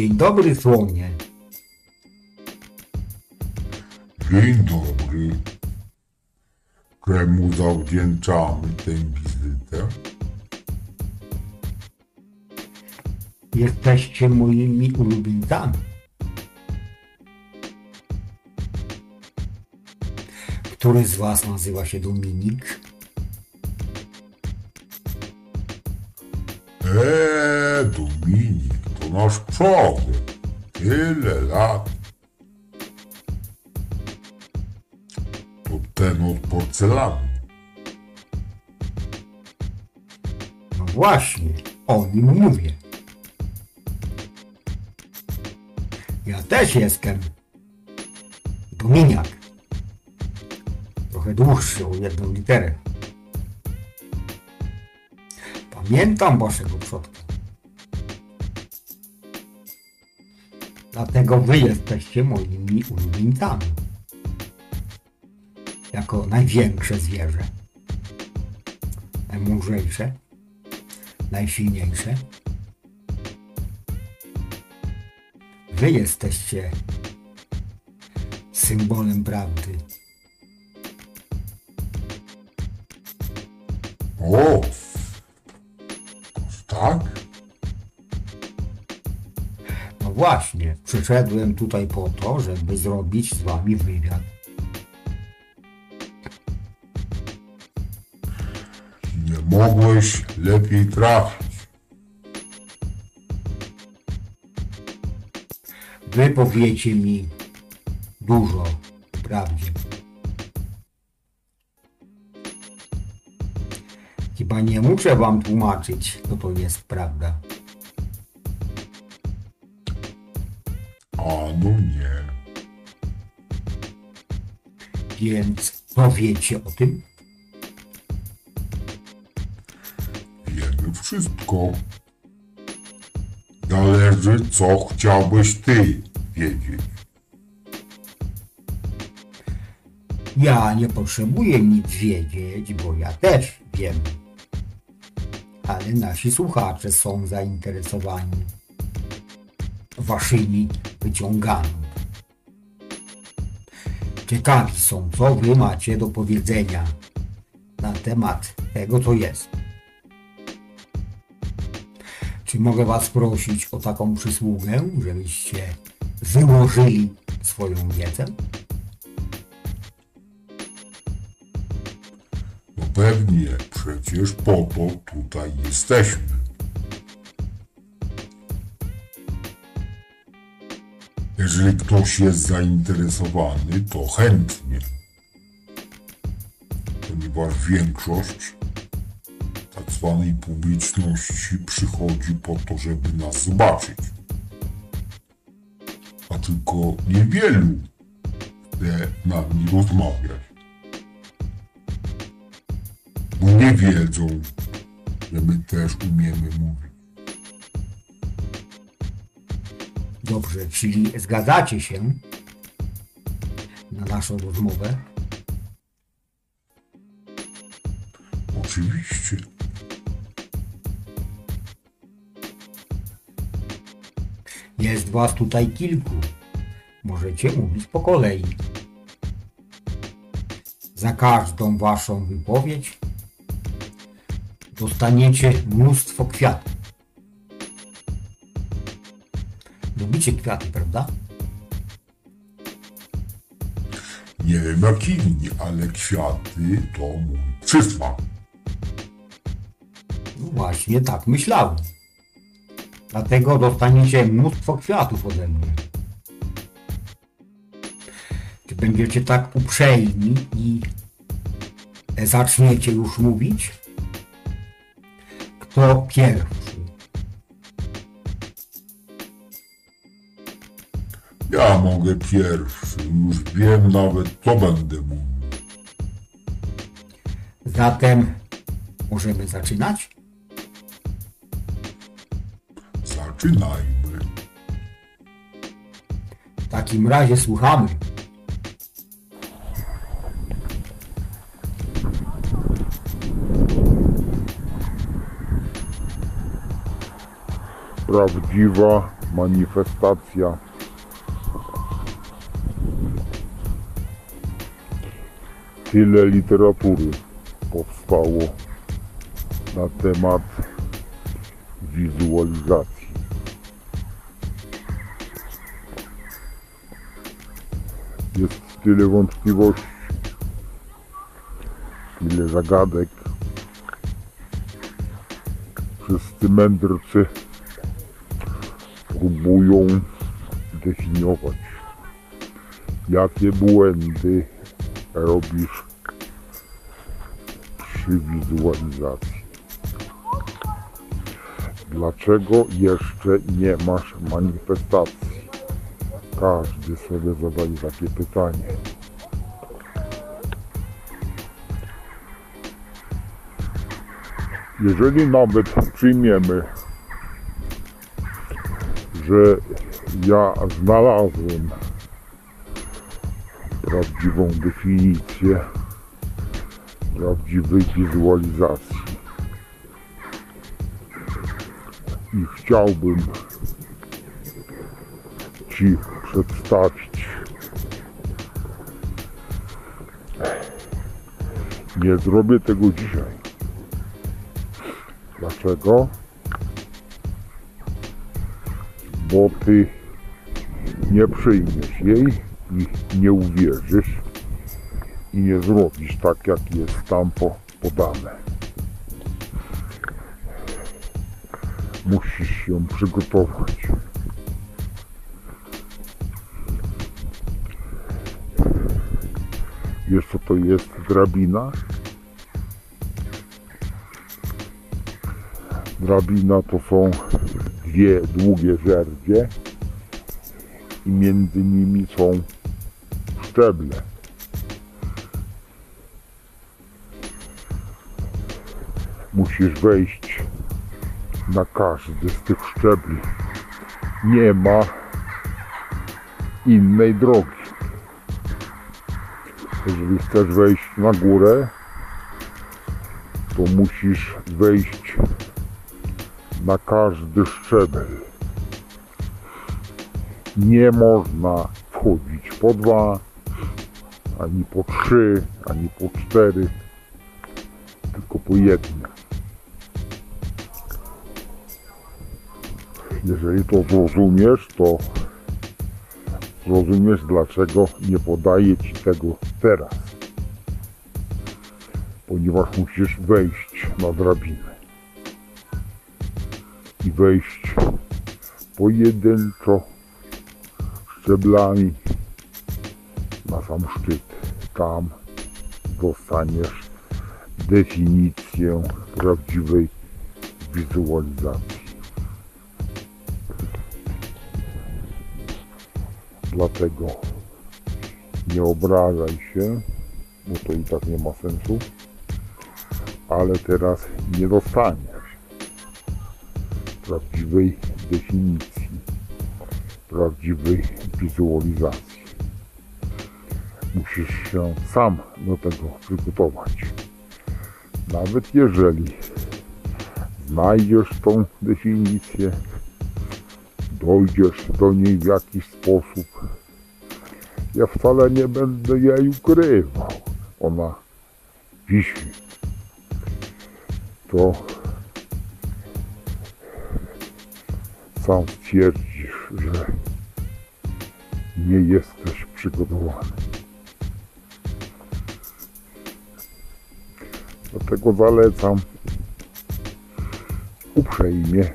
Dzień dobry, słonie. Dzień dobry. Czemu zawdzięczamy tę wizytę? Jesteście moimi ulubieńcami. Który z was nazywa się Dominik? Eee, Dominik, nasz przodek. Tyle lat. To ten od porcelany. No właśnie, o nim mówię. Ja też jestem Dominiak. Trochę dłuższy o jedną literę. Pamiętam waszego przodka. Dlatego wy jesteście moimi ulubieńcami. Jako największe zwierzę. Najmądrzejsze. Najsilniejsze. Wy jesteście symbolem prawdy. O! Przyszedłem tutaj po to, żeby zrobić z wami wywiad. Nie mogłeś lepiej trafić. Wy powiecie mi dużo prawdzie. Chyba nie muszę wam tłumaczyć, co to jest prawda. Więc co wiecie o tym? Wiemy wszystko. Zależy, co chciałbyś ty wiedzieć. Ja nie potrzebuję nic wiedzieć, bo ja też wiem. Ale nasi słuchacze są zainteresowani waszymi wyciągami. Ciekawi są, co wy macie do powiedzenia na temat tego, co jest. Czy mogę was prosić o taką przysługę, żebyście wyłożyli swoją wiedzę? No pewnie, przecież po to tutaj jesteśmy. Jeżeli ktoś jest zainteresowany, to chętnie. Ponieważ większość tak zwanej publiczności przychodzi po to, żeby nas zobaczyć. A tylko niewielu chce nami rozmawiać. Bo nie wiedzą, że my też umiemy mówić. Dobrze, czyli zgadzacie się na naszą rozmowę? Oczywiście. Jest was tutaj kilku. Możecie mówić po kolei. Za każdą waszą wypowiedź dostaniecie mnóstwo kwiatów. Lubicie kwiaty, prawda? Nie wiem jak inni, ale kwiaty to mój przysmak. No właśnie, tak myślałem. Dlatego dostaniecie mnóstwo kwiatów ode mnie. Czy będziecie tak uprzejmi i zaczniecie już mówić? Kto pierwszy? Ja mogę pierwszy, już wiem nawet co będę mówił. Zatem możemy zaczynać? Zaczynajmy. W takim razie słuchamy. prawdziwa manifestacja. Tyle literatury powstało na temat wizualizacji. Jest tyle wątpliwości, tyle zagadek. Wszyscy mędrcy próbują definiować, jakie błędy robisz przy wizualizacji. Dlaczego jeszcze nie masz manifestacji? Każdy sobie zadaje takie pytanie. Jeżeli nawet przyjmiemy, że ja znalazłem prawdziwą definicję prawdziwej wizualizacji i chciałbym Ci przedstawić. Nie zrobię tego dzisiaj. Dlaczego? Bo Ty nie przyjmiesz jej i nie uwierzysz i nie zrobisz tak, jak jest tam po, podane. Musisz się przygotować. Co to jest drabina? Drabina to są dwie długie żerdzie i między nimi są szczeble. Musisz wejść na każdy z tych szczebli. Nie ma innej drogi. Jeżeli chcesz wejść na górę, to musisz wejść na każdy szczebel. Nie można wchodzić po dwa, ani po trzy, ani po cztery, tylko po jednym. Jeżeli to zrozumiesz, to zrozumiesz, dlaczego nie podaję Ci tego teraz. Ponieważ musisz wejść na drabinę. I wejść pojedynczo szczeblami na sam szczyt. Tam dostaniesz definicję prawdziwej wizualizacji. Dlatego nie obrażaj się, bo to i tak nie ma sensu, ale teraz nie dostaniesz prawdziwej definicji, prawdziwej wizualizacji. Musisz się sam do tego przygotować. Nawet jeżeli znajdziesz tą definicję, dojdziesz do niej w jakiś sposób, ja wcale nie będę jej ukrywał. Ona wisi. To sam stwierdzisz, że nie jesteś przygotowany. Dlatego zalecam uprzejmie,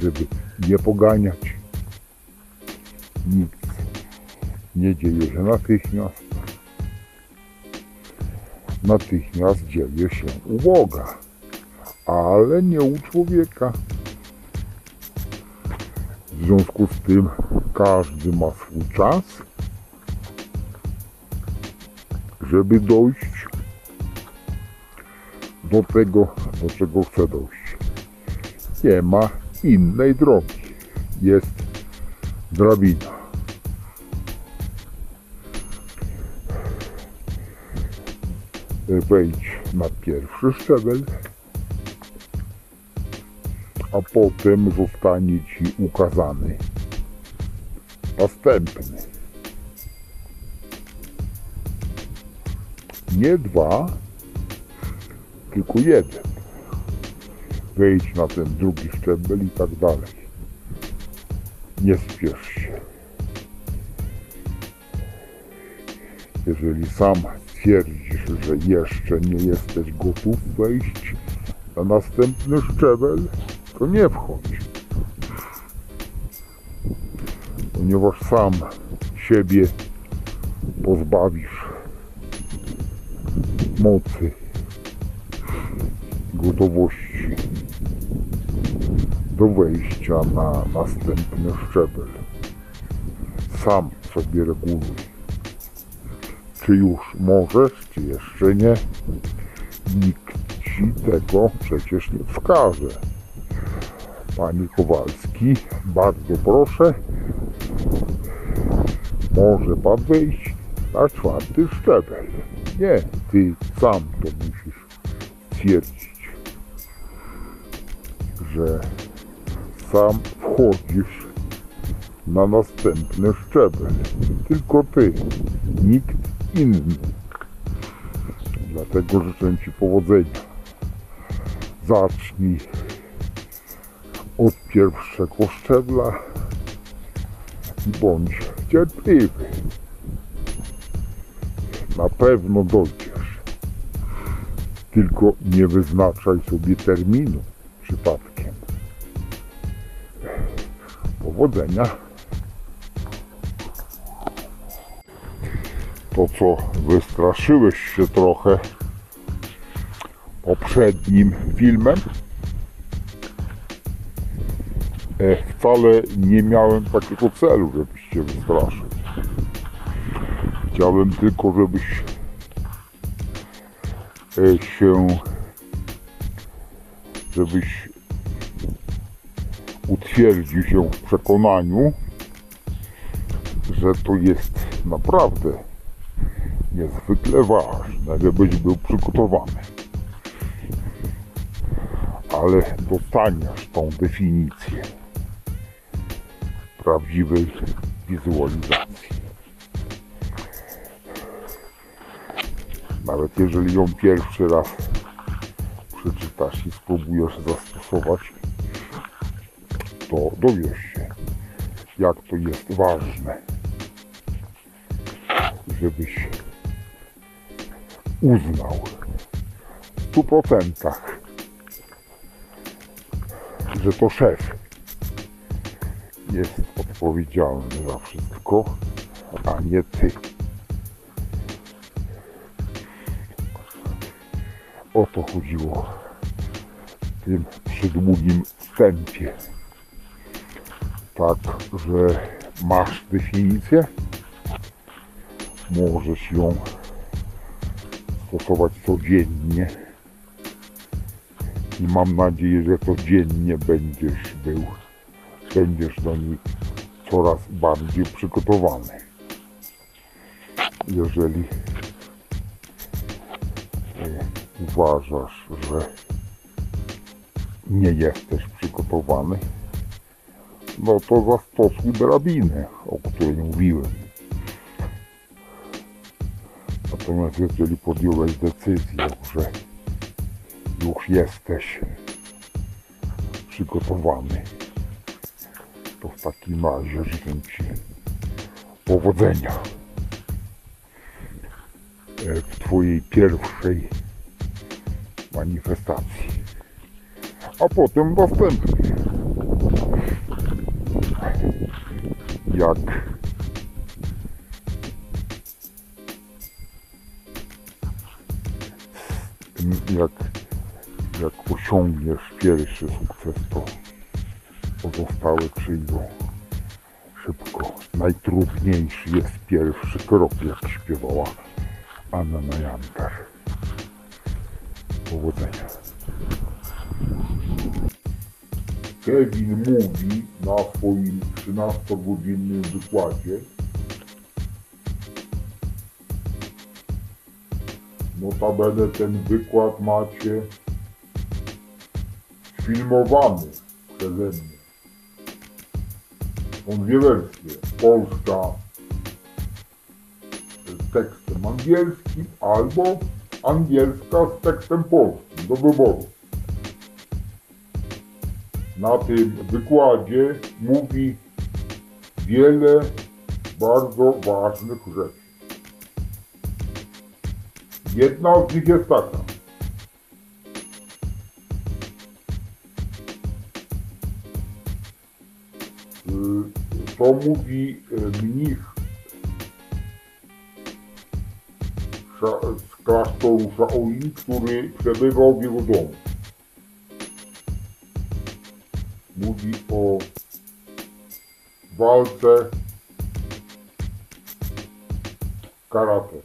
żeby nie poganiać. Nic nie dzieje się natychmiast. Natychmiast dzieje się u Boga, ale nie u człowieka. W związku z tym każdy ma swój czas, żeby dojść do tego, do czego chce dojść. Nie ma innej drogi. Jest drabina. Wejdź na pierwszy szczebel, a potem zostanie ci ukazany następny. Nie dwa, tylko jeden. Wejdź na ten drugi szczebel i tak dalej. Nie spiesz się. Jeżeli sam stwierdzisz, że jeszcze nie jesteś gotów wejść na następny szczebel, to nie wchodź. Ponieważ sam siebie pozbawisz mocy, gotowości do wejścia na następny szczebel. Sam sobie reguluj. Czy już możesz, czy jeszcze nie? Nikt ci tego przecież nie wskaże. Panie Kowalski, bardzo proszę, może pan wejść na czwarty szczebel. Nie, ty sam to musisz stwierdzić, że sam wchodzisz na następny szczebel. Tylko ty, nikt inny. Dlatego życzę Ci powodzenia. Zacznij od pierwszego szczebla i bądź cierpliwy. Na pewno dojdziesz. Tylko nie wyznaczaj sobie terminu przypadkiem. Powodzenia. To co, wystraszyłeś się trochę poprzednim filmem? E, wcale nie miałem takiego celu, żebyś się wystraszył. Chciałem tylko, żebyś e, się żebyś utwierdził się w przekonaniu, że to jest naprawdę niezwykle ważne, żebyś był przygotowany. Ale dostaniesz tą definicję prawdziwej wizualizacji. Nawet jeżeli ją pierwszy raz przeczytasz i spróbujesz zastosować, to dowiesz się, jak to jest ważne, żebyś uznał w stu procentach, że to szef jest odpowiedzialny za wszystko, a nie ty. O to chodziło w tym przydługim wstępie. Tak, że masz definicję, możesz ją stosować codziennie i mam nadzieję, że codziennie będziesz był, będziesz do niej coraz bardziej przygotowany. Jeżeli e, uważasz, że nie jesteś przygotowany, no to zastosuj drabinę, o której mówiłem. Natomiast jeżeli podjąłeś decyzję, że już jesteś przygotowany. To w takim razie życzę Ci powodzenia e, w Twojej pierwszej manifestacji, a potem następnej. Jak jak, jak osiągniesz pierwszy sukces, to pozostałe przyjdą szybko. Najtrudniejszy jest pierwszy krok, jak śpiewała Anna Najantar. Powodzenia. Kevin mówi na swoim 13-godzinnym wykładzie, Notabene ten wykład macie filmowany przeze mnie. Są dwie wersje. Polska z tekstem angielskim albo angielska z tekstem polskim do wyboru. Na tym wykładzie mówi wiele bardzo ważnych rzeczy. Jedna z nich jest taka. Y, To mówi y, mnich Sza- z klasztoru Shaolin, który przebywał w jego domu. Mówi o walce karate.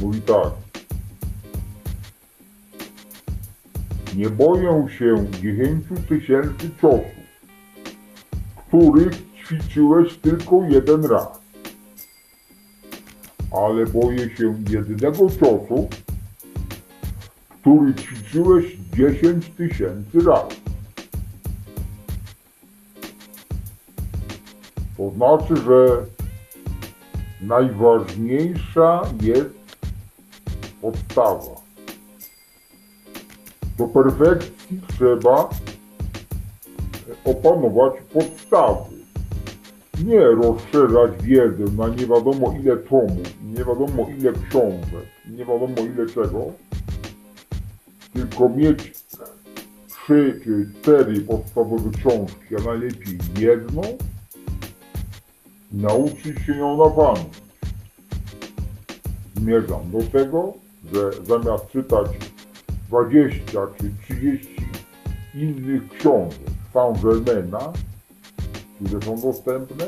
Mówi tak. Nie boję się 10 tysięcy ciosów, których ćwiczyłeś tylko jeden raz. Ale boję się jednego ciosu, który ćwiczyłeś 10 tysięcy razy. To znaczy, że najważniejsza jest podstawa. Do perfekcji trzeba opanować podstawy. Nie rozszerzać wiedzę na nie wiadomo ile tomów, nie wiadomo ile książek, nie wiadomo ile czego, tylko mieć trzy czy cztery podstawowe książki, a najlepiej jedną. Nauczyć się ją na pamięć zmierzam do tego, że zamiast czytać 20 czy 30 innych książek Saint-Germaina, które są dostępne,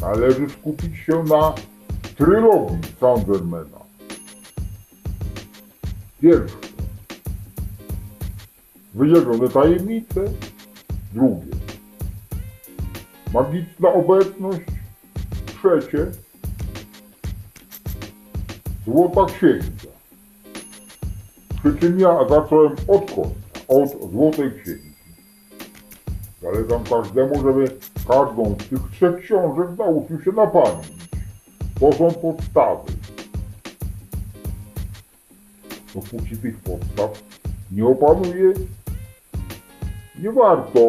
należy skupić się na trylogii Saint-Germaina. Pierwsze. Wyjawione tajemnice. Drugie. Magiczna obecność. Trzecie. Złota księga. Przy czym ja zacząłem od końca, od Złotej Księgi. Zalecam każdemu, żeby każdą z tych trzech książek nauczył się na pamięć. To są podstawy. Dopóki tych podstaw nie opanuje, nie warto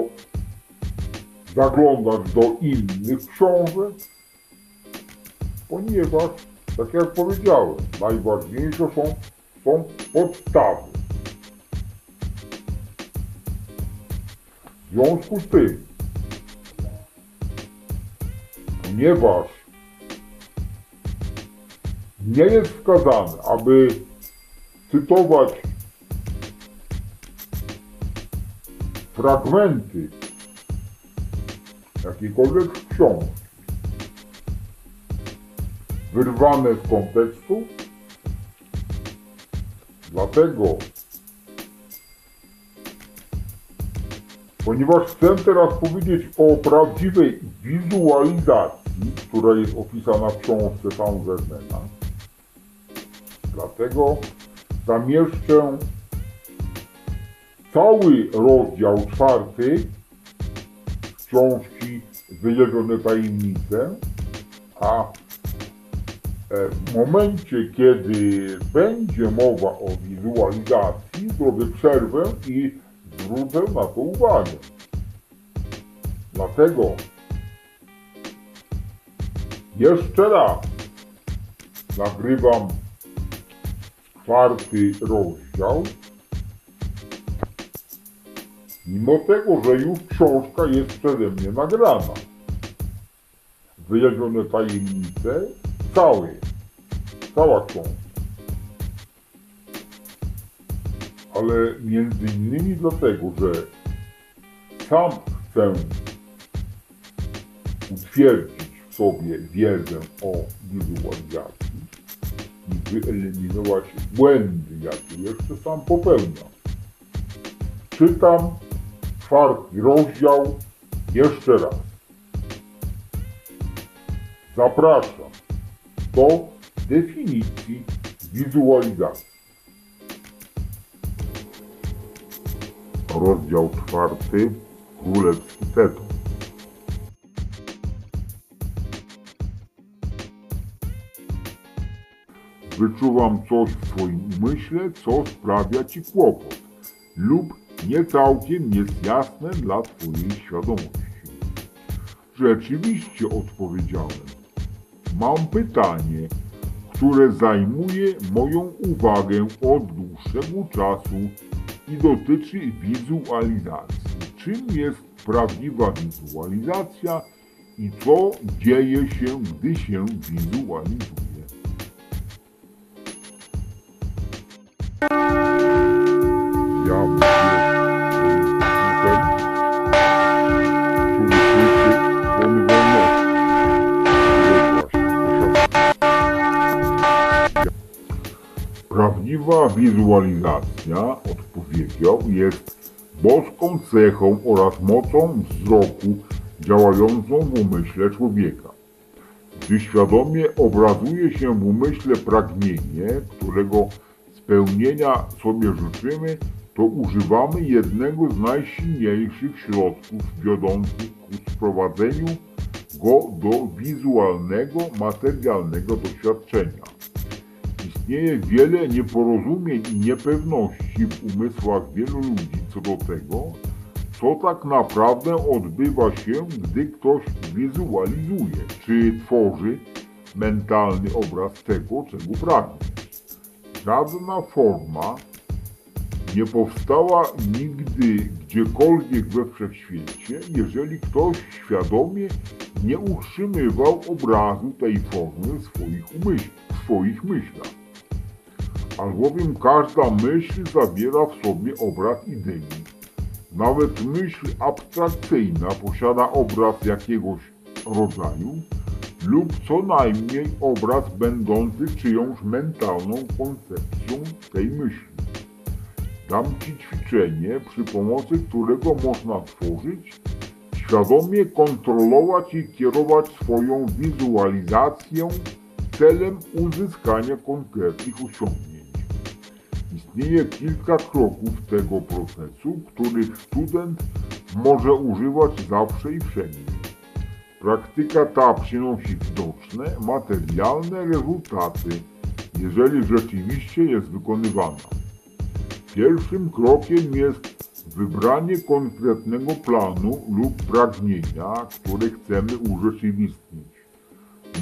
zaglądać do innych książek, ponieważ tak jak powiedziałem, najważniejsze są, są podstawy. Związku z tym, ponieważ nie jest wskazane, aby cytować fragmenty jakiejkolwiek książki, wyrwane z kontekstu. Dlatego, ponieważ chcę teraz powiedzieć o prawdziwej wizualizacji, która jest opisana w książce Saint-Germaina, dlatego zamieszczę cały rozdział czwarty książki Wyjawione tajemnice, a E, W momencie, kiedy będzie mowa o wizualizacji, zrobię przerwę i zwrócę na to uwagę. Dlatego jeszcze raz nagrywam czwarty rozdział. Mimo tego, że już książka jest przeze mnie nagrana. Wyjaśnione tajemnice całej, cała książka. Ale między innymi dlatego, że sam chcę utwierdzić w sobie wiedzę o wizualizacji i wyeliminować błędy, jakie jeszcze sam popełniam. Czytam czwarty rozdział jeszcze raz. Zapraszam do definicji wizualizacji. Rozdział czwarty Królewski Teton. Wyczuwam coś w swoim umyśle, co sprawia ci kłopot lub nie całkiem jest jasne dla twojej świadomości. Rzeczywiście odpowiedziałem. Mam pytanie, które zajmuje moją uwagę od dłuższego czasu i dotyczy wizualizacji. Czym jest prawdziwa wizualizacja i co dzieje się, gdy się wizualizuje? Ja Prawdziwa wizualizacja, odpowiedział, jest boską cechą oraz mocą wzroku działającą w umyśle człowieka. Gdy świadomie obrazuje się w umyśle pragnienie, którego spełnienia sobie życzymy, to używamy jednego z najsilniejszych środków wiodących ku sprowadzeniu go do wizualnego, materialnego doświadczenia. Istnieje wiele nieporozumień i niepewności w umysłach wielu ludzi co do tego, co tak naprawdę odbywa się, gdy ktoś wizualizuje, czy tworzy mentalny obraz tego, czego pragnie. Żadna forma nie powstała nigdy gdziekolwiek we wszechświecie, jeżeli ktoś świadomie nie utrzymywał obrazu tej formy w swoich, umyśl, w swoich myślach. Albowiem każda myśl zawiera w sobie obraz idei. Nawet myśl abstrakcyjna posiada obraz jakiegoś rodzaju lub co najmniej obraz będący czyjąś mentalną koncepcją tej myśli. Dam Ci ćwiczenie, przy pomocy którego można tworzyć, świadomie kontrolować i kierować swoją wizualizację celem uzyskania konkretnych osiągnięć. Istnieje kilka kroków tego procesu, których student może używać zawsze i wszędzie. Praktyka ta przynosi widoczne, materialne rezultaty, jeżeli rzeczywiście jest wykonywana. Pierwszym krokiem jest wybranie konkretnego planu lub pragnienia, które chcemy urzeczywistnić.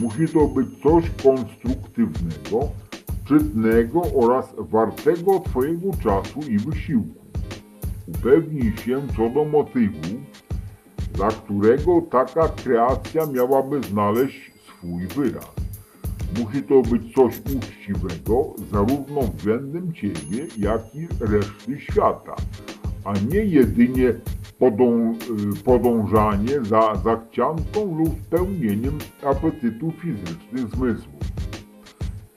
Musi to być coś konstruktywnego, szczytnego oraz wartego Twojego czasu i wysiłku. Upewnij się co do motywu, dla którego taka kreacja miałaby znaleźć swój wyraz. Musi to być coś uczciwego zarówno względem Ciebie, jak i reszty świata, a nie jedynie podą, podążanie za zachcianką lub spełnieniem apetytu fizycznych zmysłów.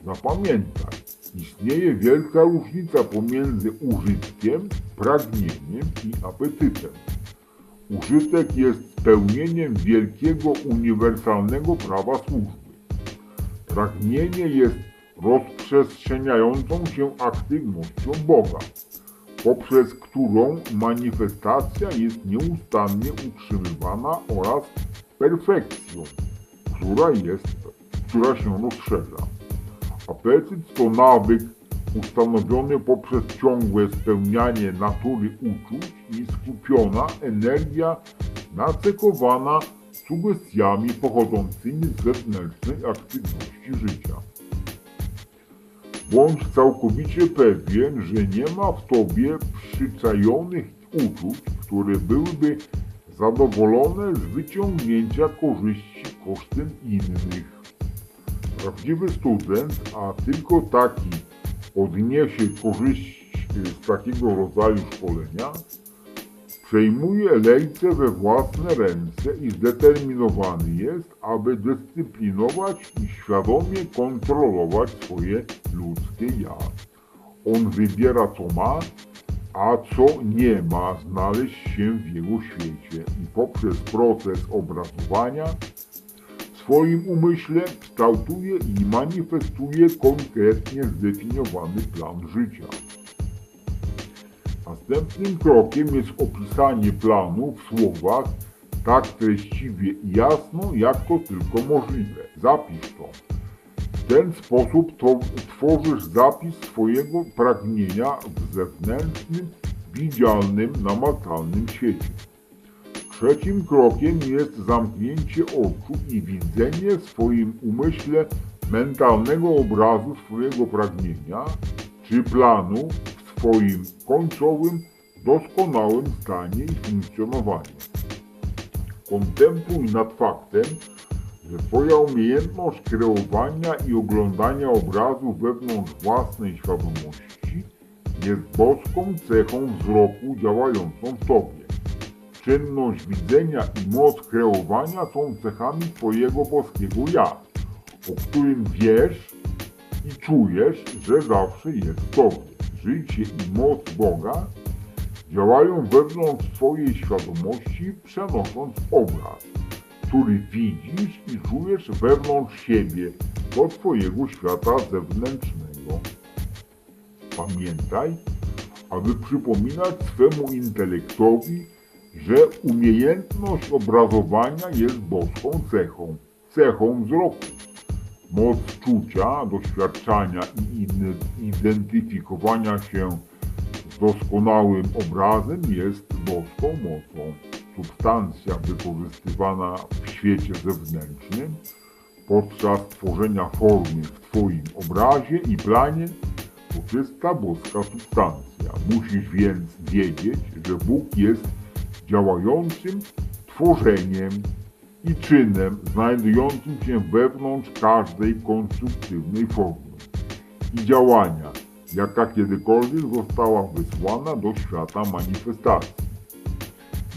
Zapamiętaj, istnieje wielka różnica pomiędzy użytkiem, pragnieniem i apetytem. Użytek jest spełnieniem wielkiego uniwersalnego prawa służby. Pragnienie jest rozprzestrzeniającą się aktywnością Boga, poprzez którą manifestacja jest nieustannie utrzymywana oraz perfekcją, która jest, która się rozszerza. Apetyt to nawyk ustanowiony poprzez ciągłe spełnianie natury uczuć i skupiona energia nacechowana sugestiami pochodzącymi z zewnętrznej aktywności życia. Bądź całkowicie pewien, że nie ma w tobie przyczajonych uczuć, które byłyby zadowolone z wyciągnięcia korzyści kosztem innych. Prawdziwy student, a tylko taki odniesie korzyść z takiego rodzaju szkolenia, przejmuje lejce we własne ręce i zdeterminowany jest, aby dyscyplinować i świadomie kontrolować swoje ludzkie ja. On wybiera co ma, a co nie ma znaleźć się w jego świecie i poprzez proces obrazowania swoim umyśle kształtuje i manifestuje konkretnie zdefiniowany plan życia. Następnym krokiem jest opisanie planu w słowach tak treściwie i jasno, jak to tylko możliwe. Zapisz to. W ten sposób to tworzysz zapis swojego pragnienia w zewnętrznym, widzialnym, namacalnym świecie. Trzecim krokiem jest zamknięcie oczu i widzenie w swoim umyśle mentalnego obrazu swojego pragnienia czy planu w swoim końcowym, doskonałym stanie i funkcjonowaniu. Kontempluj nad faktem, że Twoja umiejętność kreowania i oglądania obrazu wewnątrz własnej świadomości jest boską cechą wzroku działającą w Tobie. Czynność widzenia i moc kreowania są cechami Twojego boskiego ja, o którym wiesz i czujesz, że zawsze jest Tobie. Życie i moc Boga działają wewnątrz Twojej świadomości, przenosząc obraz, który widzisz i czujesz wewnątrz siebie, do Twojego świata zewnętrznego. Pamiętaj, aby przypominać swemu intelektowi, że umiejętność obrazowania jest boską cechą, cechą wzroku. Moc czucia, doświadczania i identyfikowania się z doskonałym obrazem jest boską mocą. Substancja wykorzystywana w świecie zewnętrznym podczas tworzenia formy w Twoim obrazie i planie to czysta boska substancja. Musisz więc wiedzieć, że Bóg jest działającym tworzeniem i czynem znajdującym się wewnątrz każdej konstruktywnej formy i działania, jaka kiedykolwiek została wysłana do świata manifestacji.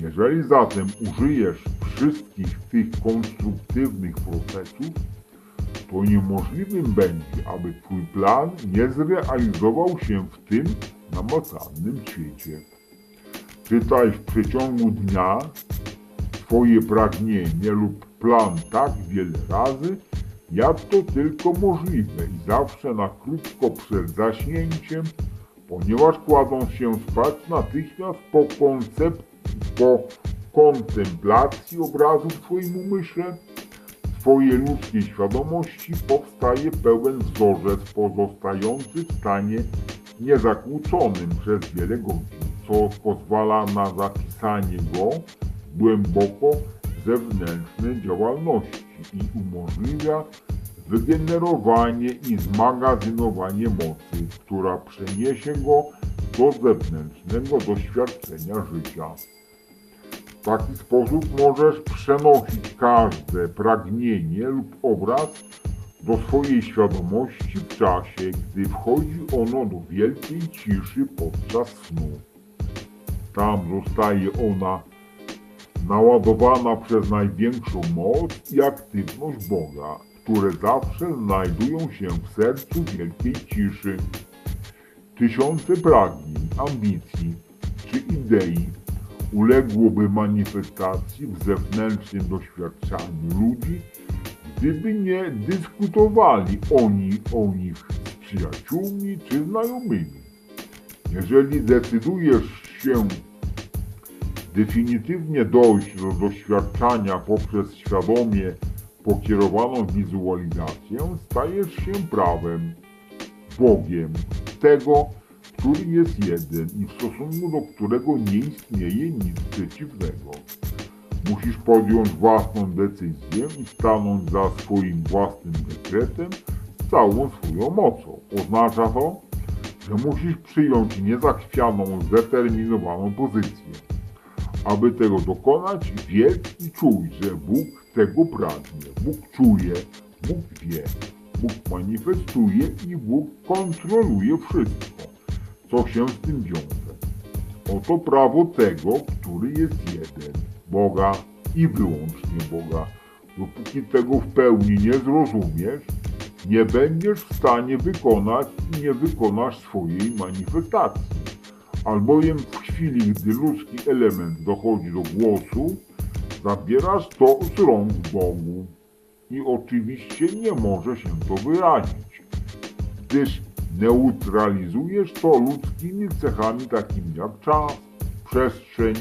Jeżeli zatem użyjesz wszystkich tych konstruktywnych procesów, to niemożliwym będzie, aby Twój plan nie zrealizował się w tym namacalnym świecie. Czytaj w przeciągu dnia Twoje pragnienie lub plan tak wiele razy, jak to tylko możliwe. I zawsze na krótko przed zaśnięciem, ponieważ kładą się spać natychmiast po, koncept, po kontemplacji obrazu w Twoim umyśle, Twojej ludzkiej świadomości powstaje pełen wzorzec pozostający w stanie niezakłóconym przez wiele godzin, co pozwala na zapisanie go głęboko zewnętrznej działalności i umożliwia wygenerowanie i zmagazynowanie mocy, która przeniesie go do zewnętrznego doświadczenia życia. W taki sposób możesz przenosić każde pragnienie lub obraz do swojej świadomości w czasie, gdy wchodzi ono do wielkiej ciszy podczas snu. Tam zostaje ona naładowana przez największą moc i aktywność Boga, które zawsze znajdują się w sercu wielkiej ciszy. Tysiące pragnień, ambicji czy idei uległoby manifestacji w zewnętrznym doświadczaniu ludzi, gdyby nie dyskutowali oni o nich z przyjaciółmi czy znajomymi. Jeżeli decydujesz się definitywnie dojść do doświadczania poprzez świadomie pokierowaną wizualizację, stajesz się prawem Bogiem, tego, który jest jeden i w stosunku do którego nie istnieje nic przeciwnego. Musisz podjąć własną decyzję i stanąć za swoim własnym dekretem z całą swoją mocą. Oznacza to, że musisz przyjąć niezachwianą, zdeterminowaną pozycję. Aby tego dokonać, wiedz i czuj, że Bóg tego pragnie. Bóg czuje, Bóg wie, Bóg manifestuje i Bóg kontroluje wszystko, co się z tym wiąże. Oto prawo tego, który jest jeden, Boga i wyłącznie Boga. Dopóki tego w pełni nie zrozumiesz, nie będziesz w stanie wykonać i nie wykonasz swojej manifestacji. Albowiem w chwili, gdy ludzki element dochodzi do głosu, zabierasz to z rąk Bogu. I oczywiście nie może się to wyrazić, gdyż neutralizujesz to ludzkimi cechami takimi jak czas, przestrzeń,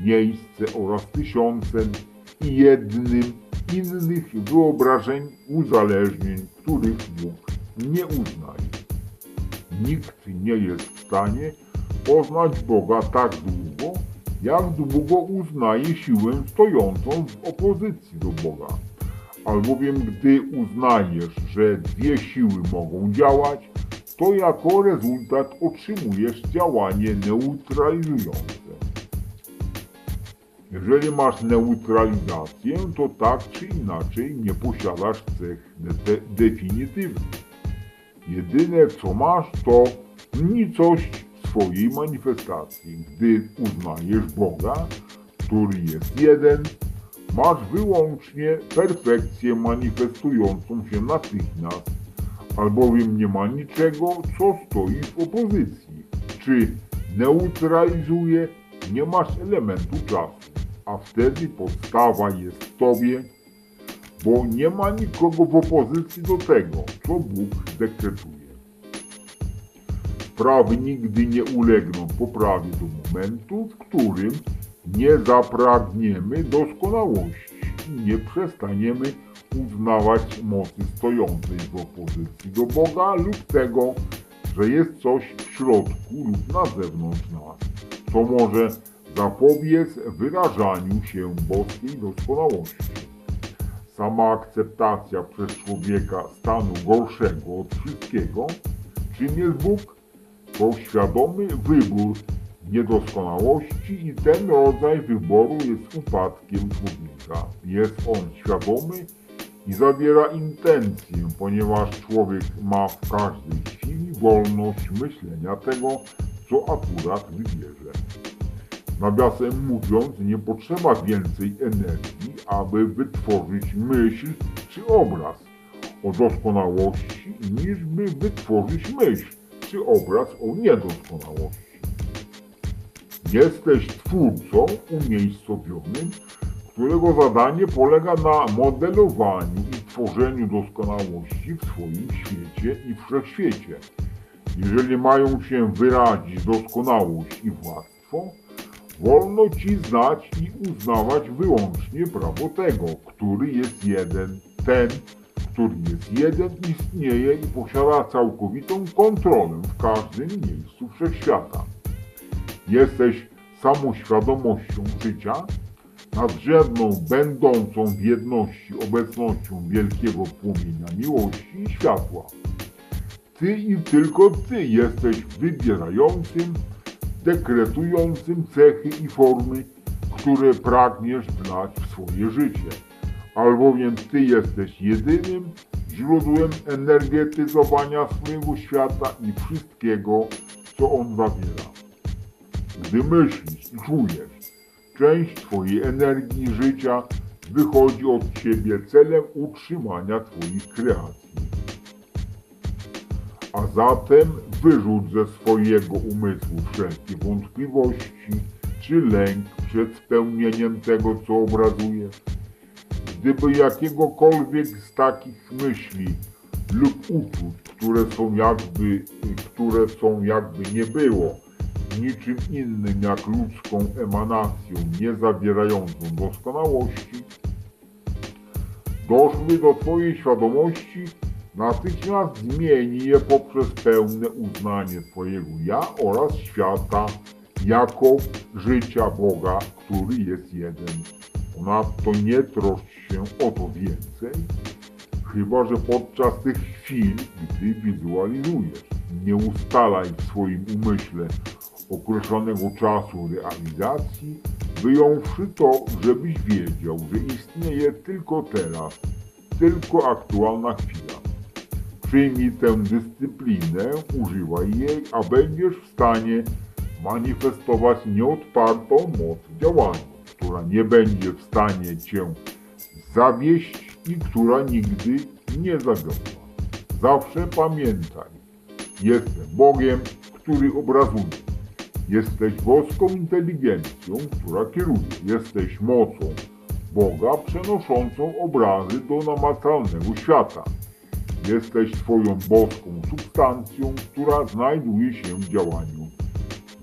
miejsce oraz tysiącem i jednym innych wyobrażeń, uzależnień, których Bóg nie uznaje. Nikt nie jest w stanie poznać Boga tak długo, jak długo uznaje siłę stojącą w opozycji do Boga. Albowiem gdy uznajesz, że dwie siły mogą działać, to jako rezultat otrzymujesz działanie neutralizujące. Jeżeli masz neutralizację, to tak czy inaczej nie posiadasz cech de definitywnych. Jedyne co masz to nicość swojej manifestacji. Gdy uznajesz Boga, który jest jeden, masz wyłącznie perfekcję manifestującą się natychmiast, albowiem nie ma niczego, co stoi w opozycji. Czy neutralizuje, nie masz elementu czasu, a wtedy podstawa jest w Tobie, bo nie ma nikogo w opozycji do tego, co Bóg dekretuje. Sprawy nigdy nie ulegną poprawie do momentu, w którym nie zapragniemy doskonałości i nie przestaniemy uznawać mocy stojącej w opozycji do Boga lub tego, że jest coś w środku lub na zewnątrz nas, co może zapobiec wyrażaniu się boskiej doskonałości. Sama akceptacja przez człowieka stanu gorszego od wszystkiego, czym jest Bóg, to świadomy wybór niedoskonałości i ten rodzaj wyboru jest upadkiem człowieka. Jest on świadomy i zawiera intencję, ponieważ człowiek ma w każdej chwili wolność myślenia tego, co akurat wybierze. Nawiasem mówiąc, nie potrzeba więcej energii, aby wytworzyć myśl czy obraz o doskonałości, niż by wytworzyć myśl czy obraz o niedoskonałości. Jesteś twórcą umiejscowionym, którego zadanie polega na modelowaniu i tworzeniu doskonałości w swoim świecie i wszechświecie. Jeżeli mają się wyrazić doskonałość i władztwo, wolno ci znać i uznawać wyłącznie prawo tego, który jest jeden, ten, który jest jeden, istnieje i posiada całkowitą kontrolę w każdym miejscu wszechświata. Jesteś samoświadomością życia, nadrzędną, będącą w jedności obecnością wielkiego płomienia miłości i światła. Ty i tylko Ty jesteś wybierającym, dekretującym cechy i formy, które pragniesz wlać w swoje życie, albowiem Ty jesteś jedynym źródłem energetyzowania swojego świata i wszystkiego, co on zawiera. Gdy myślisz i czujesz, część Twojej energii życia wychodzi od Ciebie celem utrzymania Twoich kreacji. A zatem wyrzuć ze swojego umysłu wszelkie wątpliwości czy lęk przed spełnieniem tego, co obrazujesz. Gdyby jakiegokolwiek z takich myśli lub uczuć, które są jakby, które są jakby nie było, niczym innym jak ludzką emanacją nie zawierającą doskonałości, doszły do Twojej świadomości, natychmiast zmieni je poprzez pełne uznanie Twojego ja oraz świata jako życia Boga, który jest jeden. Ponadto nie troszcz się o to więcej, chyba że podczas tych chwil, gdy wizualizujesz, nie ustalaj w swoim umyśle określonego czasu realizacji, wyjąwszy to, żebyś wiedział, że istnieje tylko teraz, tylko aktualna chwila. Przyjmij tę dyscyplinę, używaj jej, a będziesz w stanie manifestować nieodpartą moc działania, która nie będzie w stanie Cię zawieść i która nigdy nie zawiodła. Zawsze pamiętaj, jestem Bogiem, który obrazuje. Jesteś boską inteligencją, która kieruje. Jesteś mocą Boga przenoszącą obrazy do namacalnego świata. Jesteś Twoją boską substancją, która znajduje się w działaniu.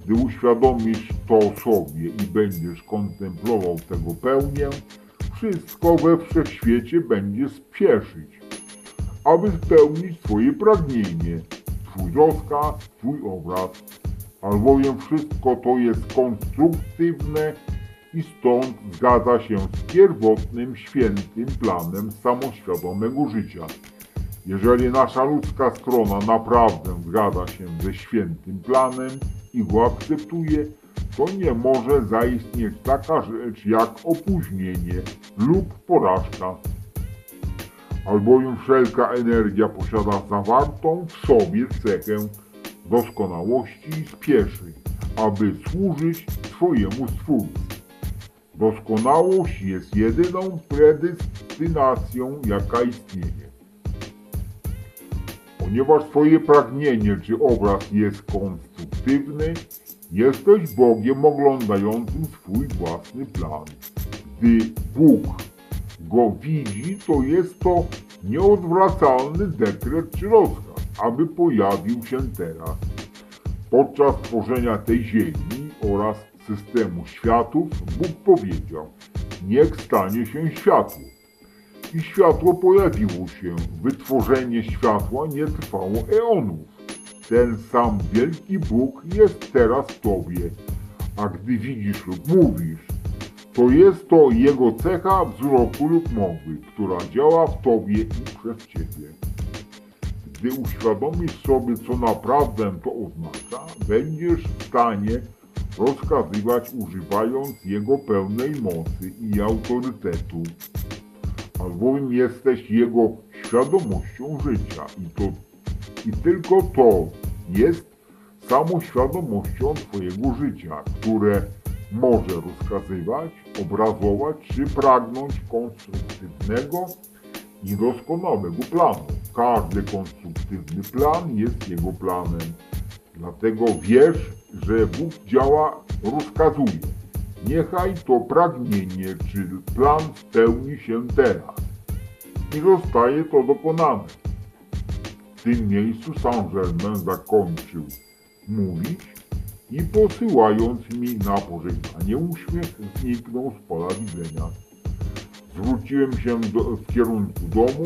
Gdy uświadomisz to sobie i będziesz kontemplował tego pełnię, wszystko we wszechświecie będzie spieszyć, aby spełnić Twoje pragnienie, Twój rozkaz, Twój obraz, albowiem wszystko to jest konstruktywne i stąd zgadza się z pierwotnym, świętym planem samoświadomego życia. Jeżeli nasza ludzka strona naprawdę zgadza się ze świętym planem i go akceptuje, to nie może zaistnieć taka rzecz jak opóźnienie lub porażka. Albowiem wszelka energia posiada zawartą w sobie cechę doskonałości i spieszy, aby służyć swojemu Stwórcy. Doskonałość jest jedyną predestynacją, jaka istnieje. Ponieważ Twoje pragnienie czy obraz jest konstruktywny, jesteś Bogiem oglądającym swój własny plan. Gdy Bóg go widzi, to jest to nieodwracalny dekret czy rozkaz, aby pojawił się teraz. Podczas tworzenia tej ziemi oraz systemu światów Bóg powiedział, niech stanie się światło. I światło pojawiło się. Wytworzenie światła nie trwało eonów. Ten sam wielki Bóg jest teraz w Tobie. A gdy widzisz lub mówisz, to jest to Jego cecha wzroku lub mowy, która działa w Tobie i przez Ciebie. Gdy uświadomisz sobie, co naprawdę to oznacza, będziesz w stanie rozkazywać używając Jego pełnej mocy i autorytetu, albowiem jesteś Jego świadomością życia i, to, i tylko to jest samoświadomością Twojego życia, które może rozkazywać, obrazować czy pragnąć konstruktywnego i doskonałego planu. Każdy konstruktywny plan jest jego planem. Dlatego wiesz, że Bóg działa, rozkazuje. Niechaj to pragnienie czy plan spełni się teraz. I zostaje to dokonane. W tym miejscu Saint-Germain zakończył mówić i posyłając mi na pożegnanie uśmiech zniknął z pola widzenia. Zwróciłem się do, w kierunku domu,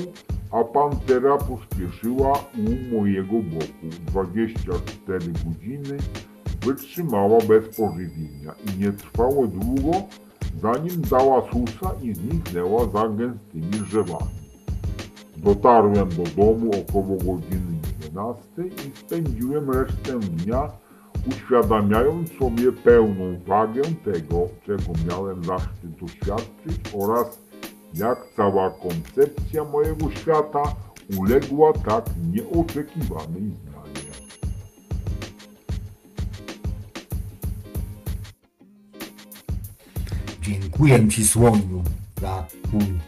a pantera pospieszyła u mojego boku. 24 godziny wytrzymała bez pożywienia i nie trwało długo, zanim dała susa i zniknęła za gęstymi drzewami. Dotarłem do domu około godziny 11 i spędziłem resztę dnia uświadamiając sobie pełną wagę tego, czego miałem zaszczyt doświadczyć oraz jak cała koncepcja mojego świata uległa tak nieoczekiwanej zmianie. Dziękuję Ci, Słoniu, za Twój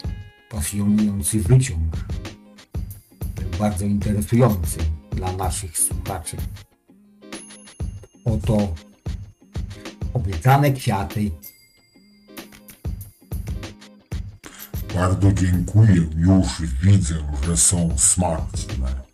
pasjonujący wyciąg. Bardzo interesujący dla naszych słuchaczy. Oto obiecane kwiaty. Bardzo dziękuję, już widzę, że są smaczne.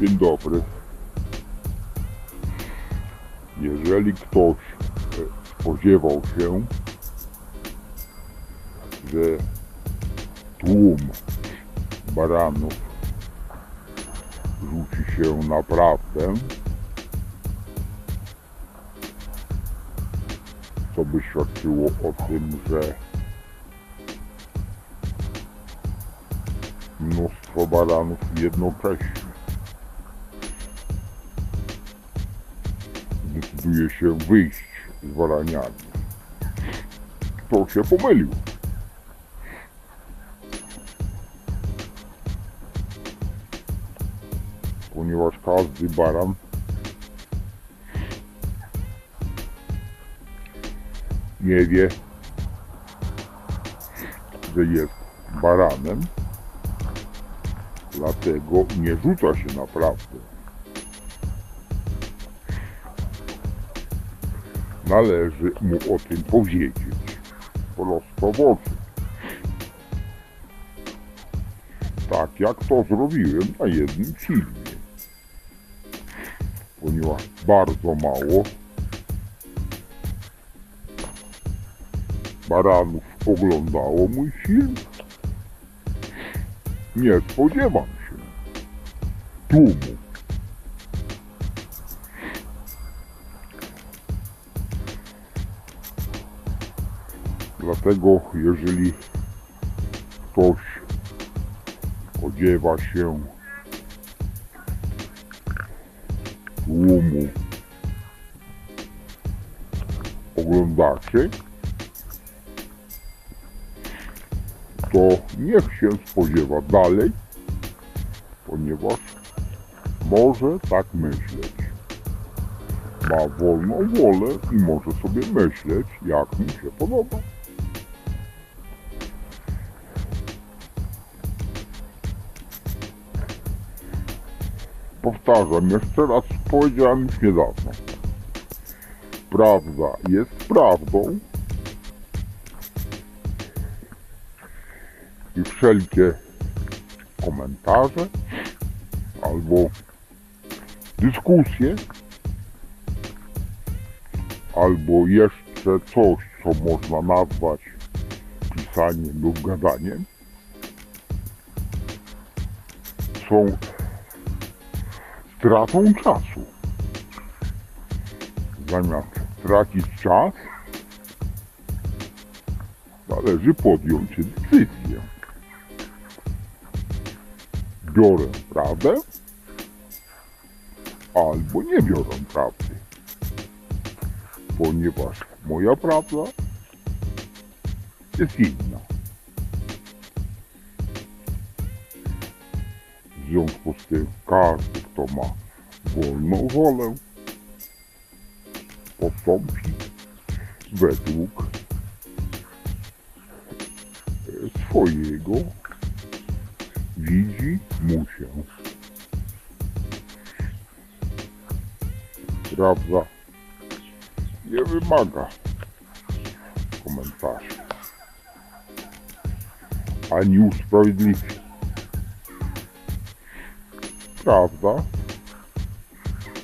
Dzień dobry. Jeżeli ktoś e, spodziewał się, że tłum baranów rzuci się na prawdę, to by świadczyło o tym, że mnóstwo baranów jednocześnie decyduje się wyjść z baraniami. To się pomylił. Ponieważ każdy baran nie wie, że jest baranem, dlatego nie rzuca się naprawdę. Należy mu o tym powiedzieć prosto w oczy. Tak jak to zrobiłem na jednym filmie. Ponieważ bardzo mało baranów oglądało mój film, nie spodziewam się tłumu. Dlatego jeżeli ktoś spodziewa się tłumu oglądaczy, to niech się spodziewa dalej, ponieważ może tak myśleć. Ma wolną wolę i może sobie myśleć, jak mu się podoba. Powtarzam jeszcze raz, powiedziałem już niedawno. Prawda jest prawdą, i wszelkie komentarze albo dyskusje albo jeszcze coś, co można nazwać pisaniem lub gadaniem są stratą czasu. Zamiast tracić czas, należy podjąć decyzję biorę prawdę, albo nie biorę prawdy. Ponieważ moja prawda jest inna. W związku z tym każdy, kto ma wolną wolę, postąpi według e, swojego widzi mu się. Prawda nie wymaga komentarzy ani usprawiedliwień. Prawda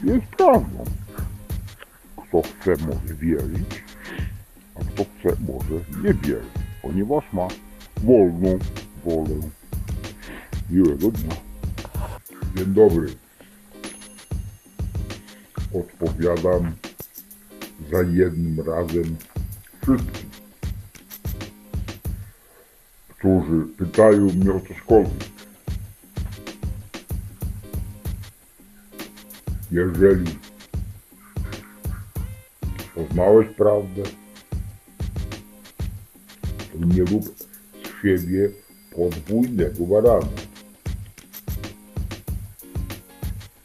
jest prawdą. Kto chce może wierzyć, a kto chce może nie wierzyć, ponieważ ma wolną wolę. Miłego dnia. Dzień dobry. Odpowiadam za jednym razem wszystkim, którzy pytają mnie o cośkolwiek. Jeżeli poznałeś prawdę, to nie rób z siebie podwójnego barana.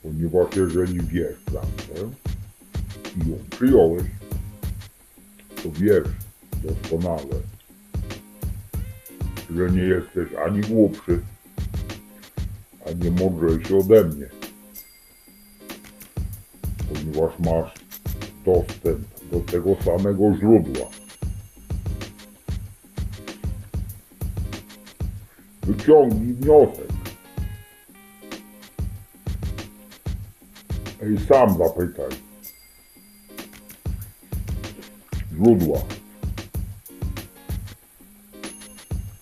Ponieważ jeżeli wiesz prawdę i ją przyjąłeś, to wiesz doskonale, że nie jesteś ani głupszy, ani mądrzejszy ode mnie. Ponieważ masz dostęp do tego samego źródła. Wyciągnij wniosek. I sam zapytaj. Źródła.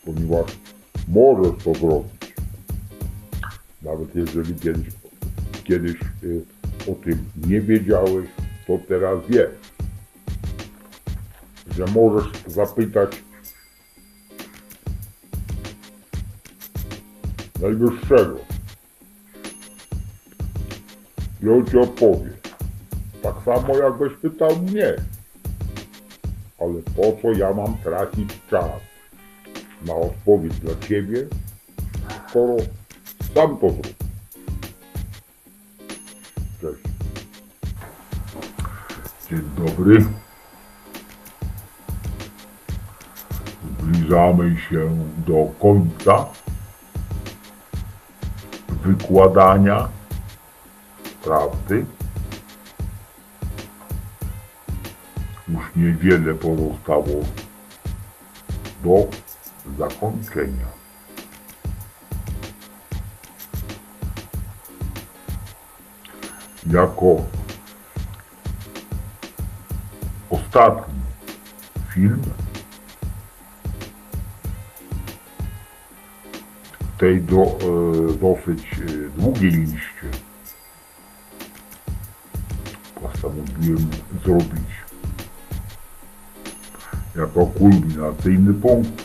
Ponieważ możesz to zrobić. Nawet jeżeli kiedyś, kiedyś y, o tym nie wiedziałeś, to teraz wiesz. Że możesz zapytać najwyższego. I on ci odpowie. Tak samo jakbyś pytał mnie. Ale po co ja mam tracić czas na odpowiedź dla ciebie, skoro sam to zrób. Dzień dobry. Zbliżamy się do końca wykładania prawdy. Już niewiele pozostało do zakończenia. Jako ostatni film tej do, e, dosyć e, długiej liście. Postanowiłem zrobić jako kulminacyjny punkt,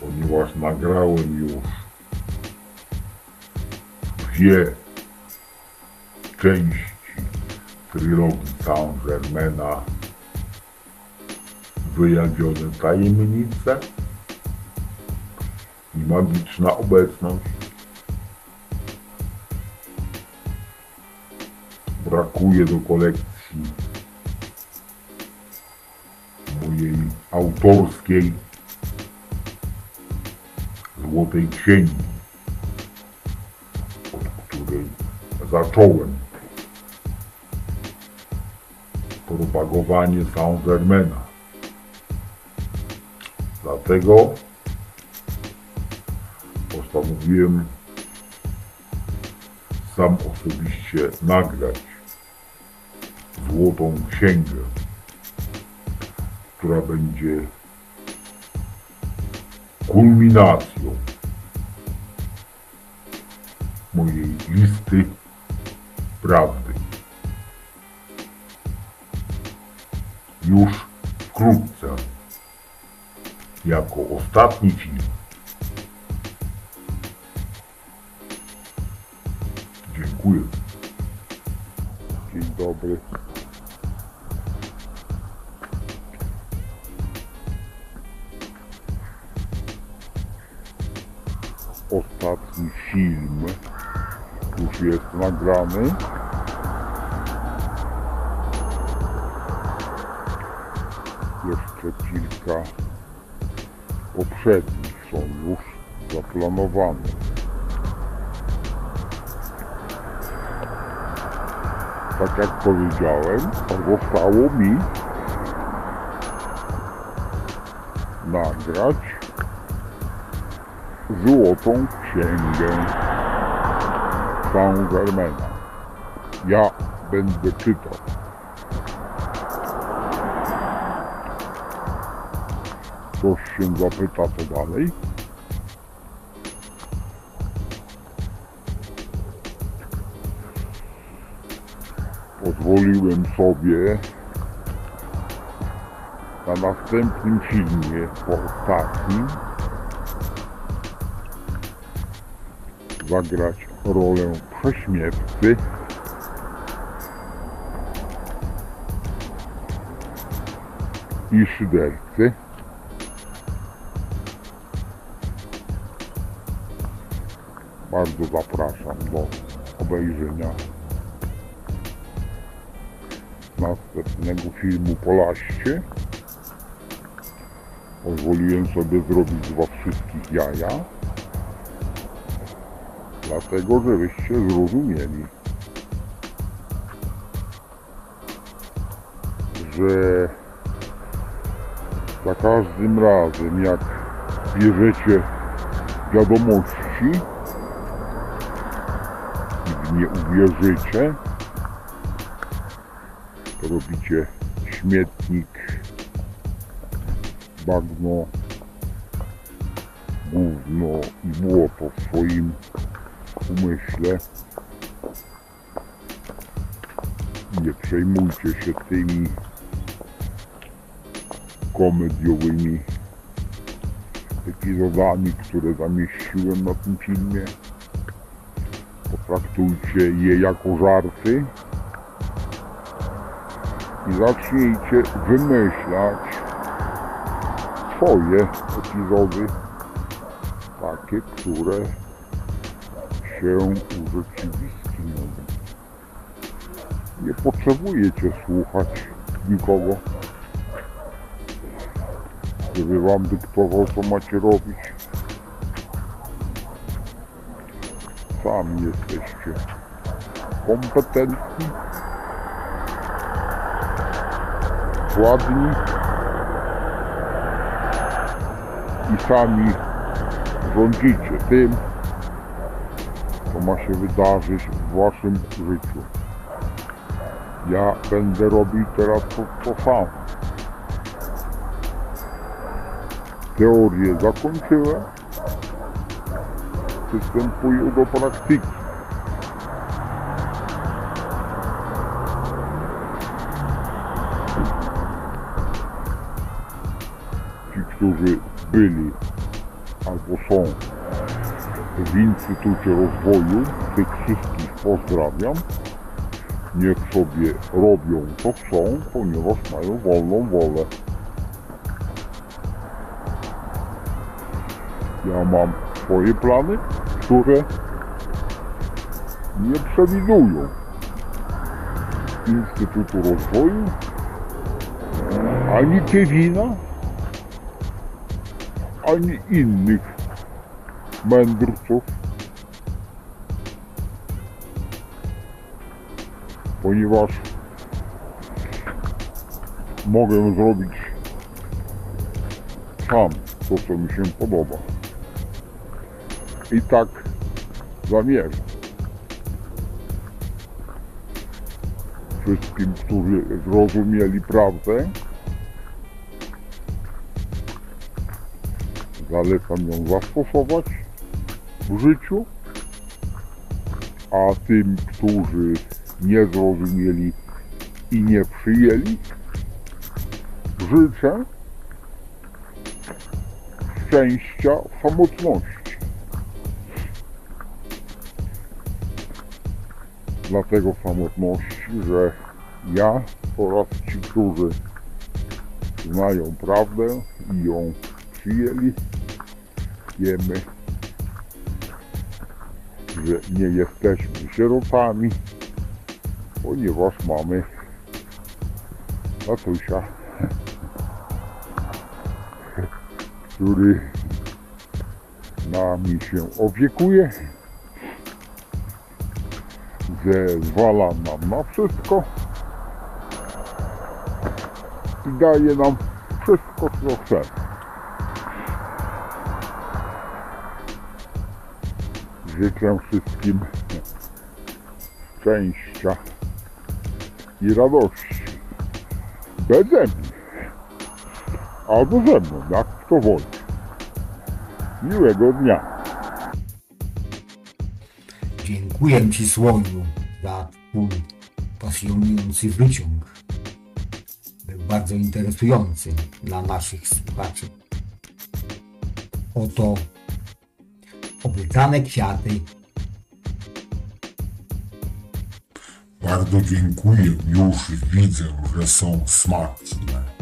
ponieważ nagrałem już dwie części trylogii Saint-Germaina wyjawione tajemnice i magiczna obecność. Brakuje do kolekcji mojej autorskiej Złotej Księgi, od której zacząłem propagowanie Saint-Germaina. Dlatego postanowiłem sam osobiście nagrać złotą księgę, która będzie kulminacją mojej listy prawdy. Już wkrótce jako ostatni film. Dziękuję. Dzień dobry. Ostatni film już jest nagrany. Jeszcze kilka poprzednich są już zaplanowane. Tak jak powiedziałem, zostało mi nagrać złotą księgę Saint-Germaina. Ja będę czytał. Ktoś się zapyta co dalej. Pozwoliłem sobie na następnym filmie, po ostatnim, zagrać rolę prześmiewcy i szydercy. Bardzo zapraszam do obejrzenia następnego filmu po laście. Pozwoliłem sobie zrobić z was wszystkich jaja. Dlatego, żebyście zrozumieli, że za każdym razem jak bierzecie wiadomości, nie uwierzycie, to robicie śmietnik, bagno, gówno i błoto w swoim umyśle. Nie przejmujcie się tymi komediowymi epizodami, które zamieściłem na tym filmie. Potraktujcie je jako żarty i zacznijcie wymyślać swoje epizody, takie, które się urzeczywistnią. Nie potrzebujecie słuchać nikogo, żeby wam dyktował, co macie robić. Sami jesteście kompetentni, ładni i sami rządzicie tym, co ma się wydarzyć w waszym życiu. Ja będę robił teraz to, to samo. Teorię zakończyłem. Przystępuję do praktyki. Ci, którzy byli albo są w Instytucie Rozwoju, tych wszystkich pozdrawiam. Niech sobie robią co chcą, ponieważ mają wolną wolę. Ja mam swoje plany, które nie przewidują Instytutu Rozwoju, ani Kevina, ani innych mędrców, ponieważ mogę zrobić sam to, co mi się podoba. I tak zamierzam. Wszystkim, którzy zrozumieli prawdę, zalecam ją zastosować w życiu, a tym, którzy nie zrozumieli i nie przyjęli, życzę szczęścia w samotności. Dlatego samotności, że ja oraz ci, którzy znają prawdę i ją przyjęli, wiemy, że nie jesteśmy sierotami, ponieważ mamy tatusia, który nami się opiekuje, zezwala nam na wszystko i daje nam wszystko, co chcemy. Życzę wszystkim szczęścia i radości. Beze mnie. Albo ze mną, jak kto woli. Miłego dnia. Dziękuję Ci, Słoniu, za Twój pasjonujący wyciąg. Był bardzo interesujący dla naszych słuchaczy. Oto obiecane kwiaty Bardzo dziękuję, już widzę, że są smaczne.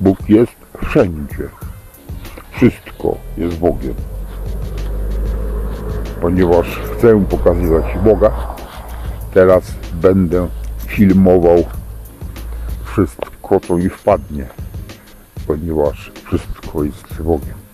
Bóg jest wszędzie. Wszystko jest Bogiem. Ponieważ chcę pokazywać Boga, teraz będę filmował wszystko, co mi wpadnie. Ponieważ wszystko jest Bogiem.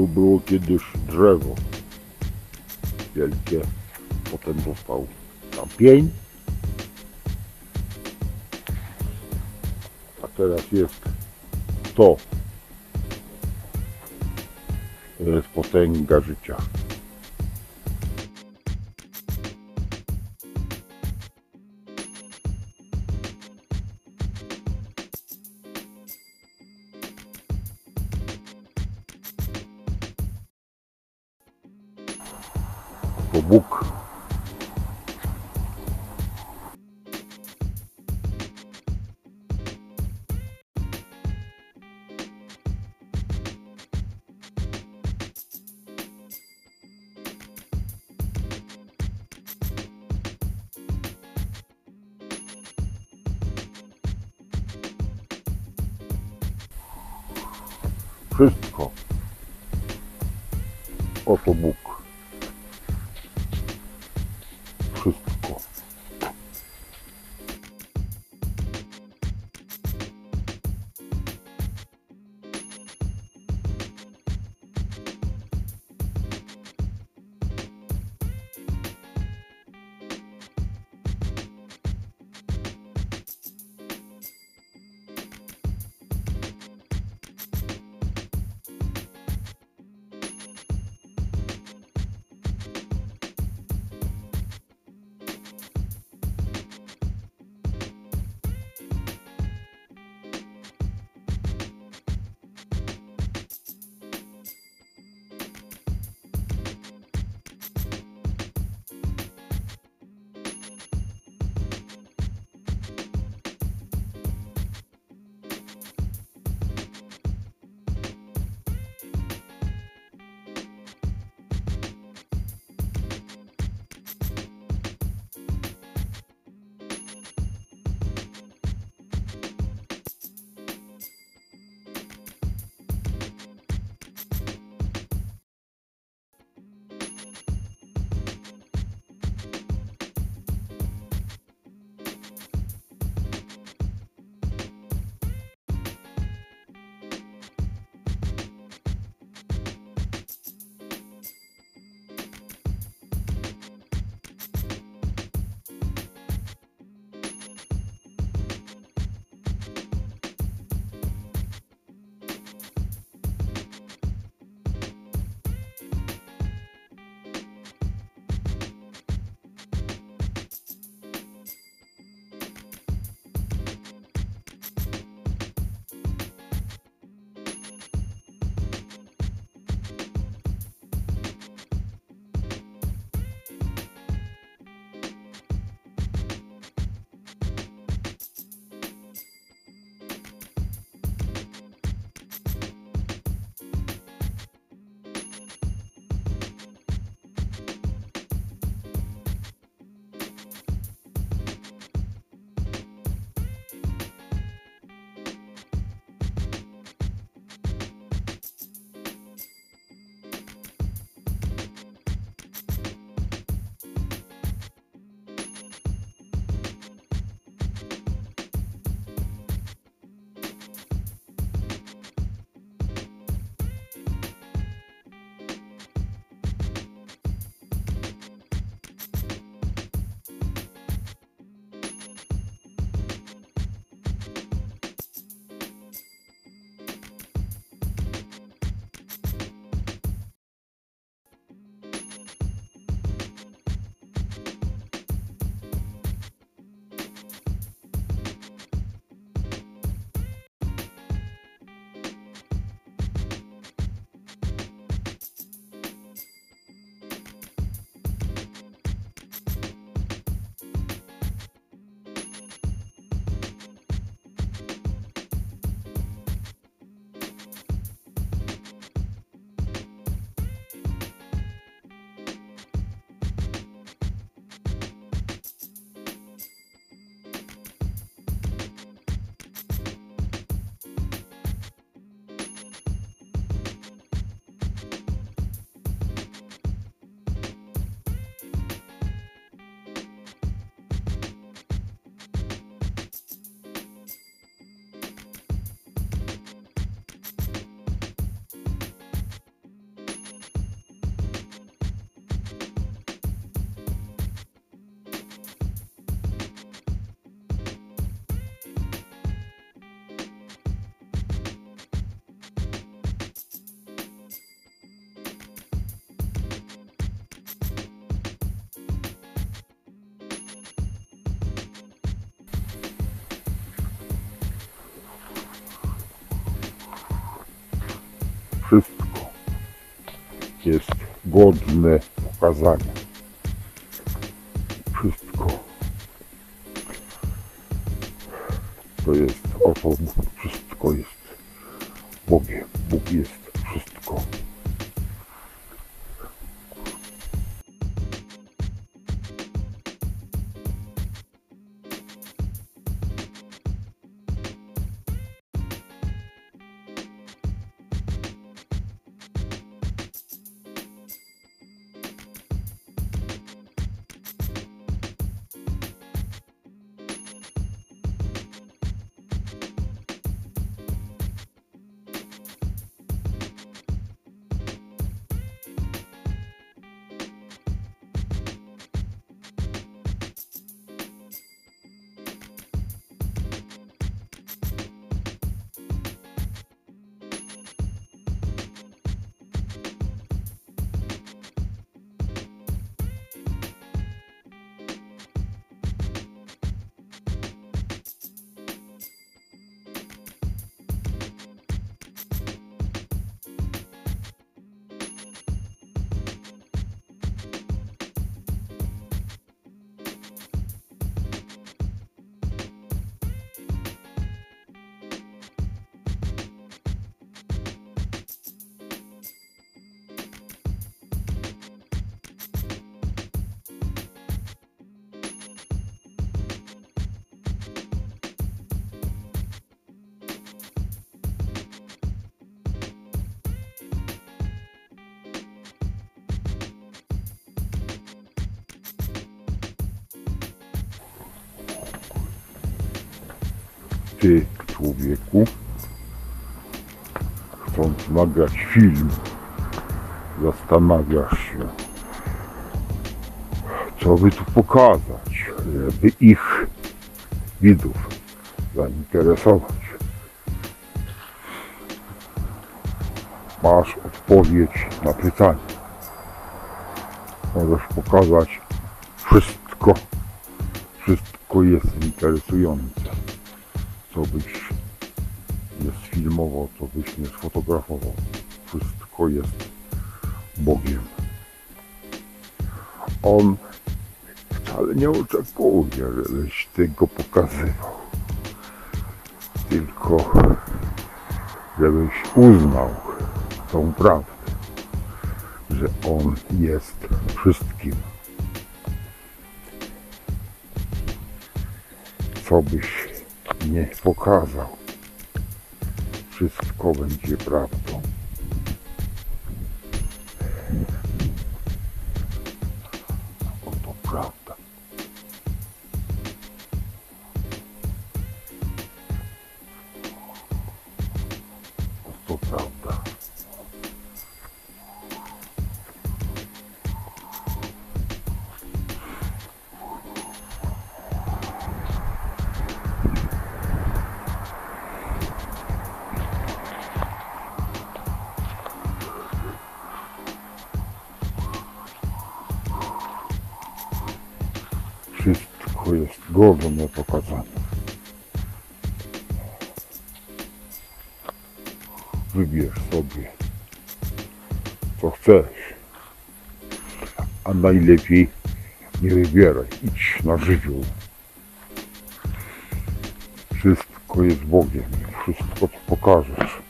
Tu było kiedyś drzewo wielkie, potem został tam pień, a teraz jest to. To jest potęga życia. Jest godne pokazania. Wszystko to jest oto wszystko jest Bogiem. Bóg jest nagrać film, zastanawiasz się, co by tu pokazać, żeby ich widzów zainteresować. Masz odpowiedź na pytanie. Możesz pokazać wszystko. Wszystko jest interesujące. Co byś nie sfilmował, byś nie sfotografował. Wszystko jest Bogiem. On wcale nie oczekuje, żebyś ty go pokazywał. Tylko żebyś uznał tą prawdę, że On jest wszystkim. Co byś nie pokazał, wszystko będzie prawdą. Wszystko jest godne pokazania. Wybierz sobie, co chcesz. A najlepiej nie wybieraj. Idź na żywioł. Wszystko jest Bogiem. Wszystko, co pokażesz,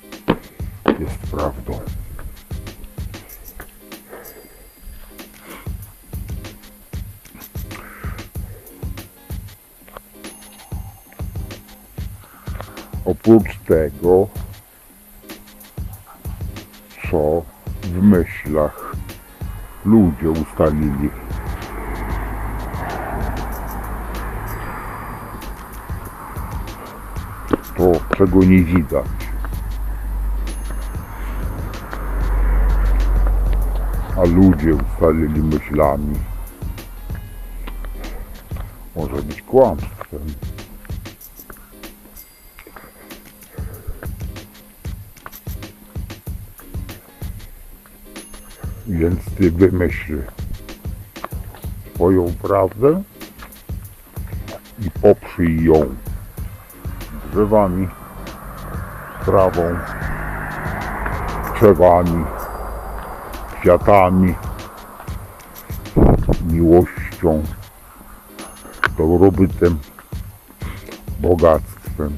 jest prawdą. Oprócz tego, co w myślach ludzie ustalili. To, czego nie widać. A ludzie ustalili myślami. Może być kłamstwem. Więc ty wymyśl swoją prawdę i poprzyj ją drzewami, trawą, drzewami, kwiatami, miłością, dobrobytem, bogactwem,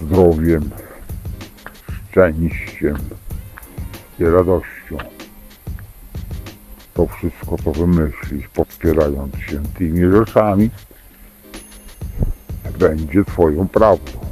zdrowiem, szczęściem i radością. To wszystko to wymyślić, podpierając się tymi rzeczami, będzie Twoją prawdą.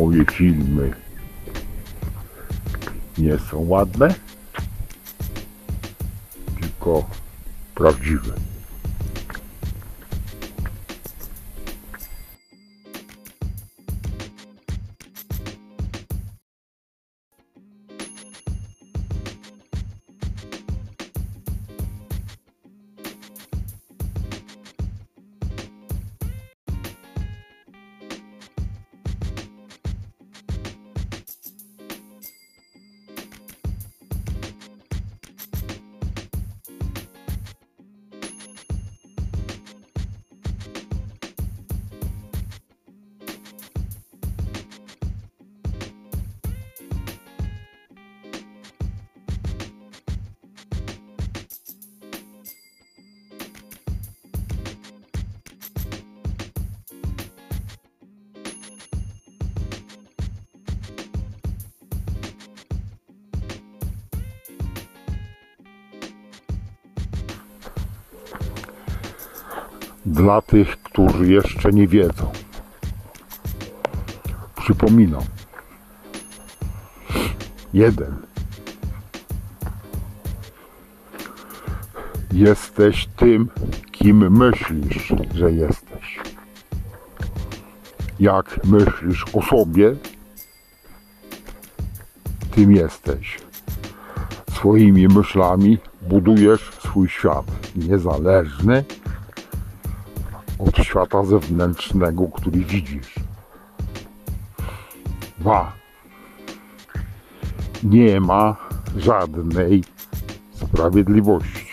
Moje filmy nie są ładne, tylko prawdziwe. Dla tych, którzy jeszcze nie wiedzą. Przypominam, Jeden. Jesteś tym, kim myślisz, że jesteś. Jak myślisz o sobie, tym jesteś. Swoimi myślami budujesz swój świat niezależny świata zewnętrznego, który widzisz. Dwa. Nie ma żadnej sprawiedliwości.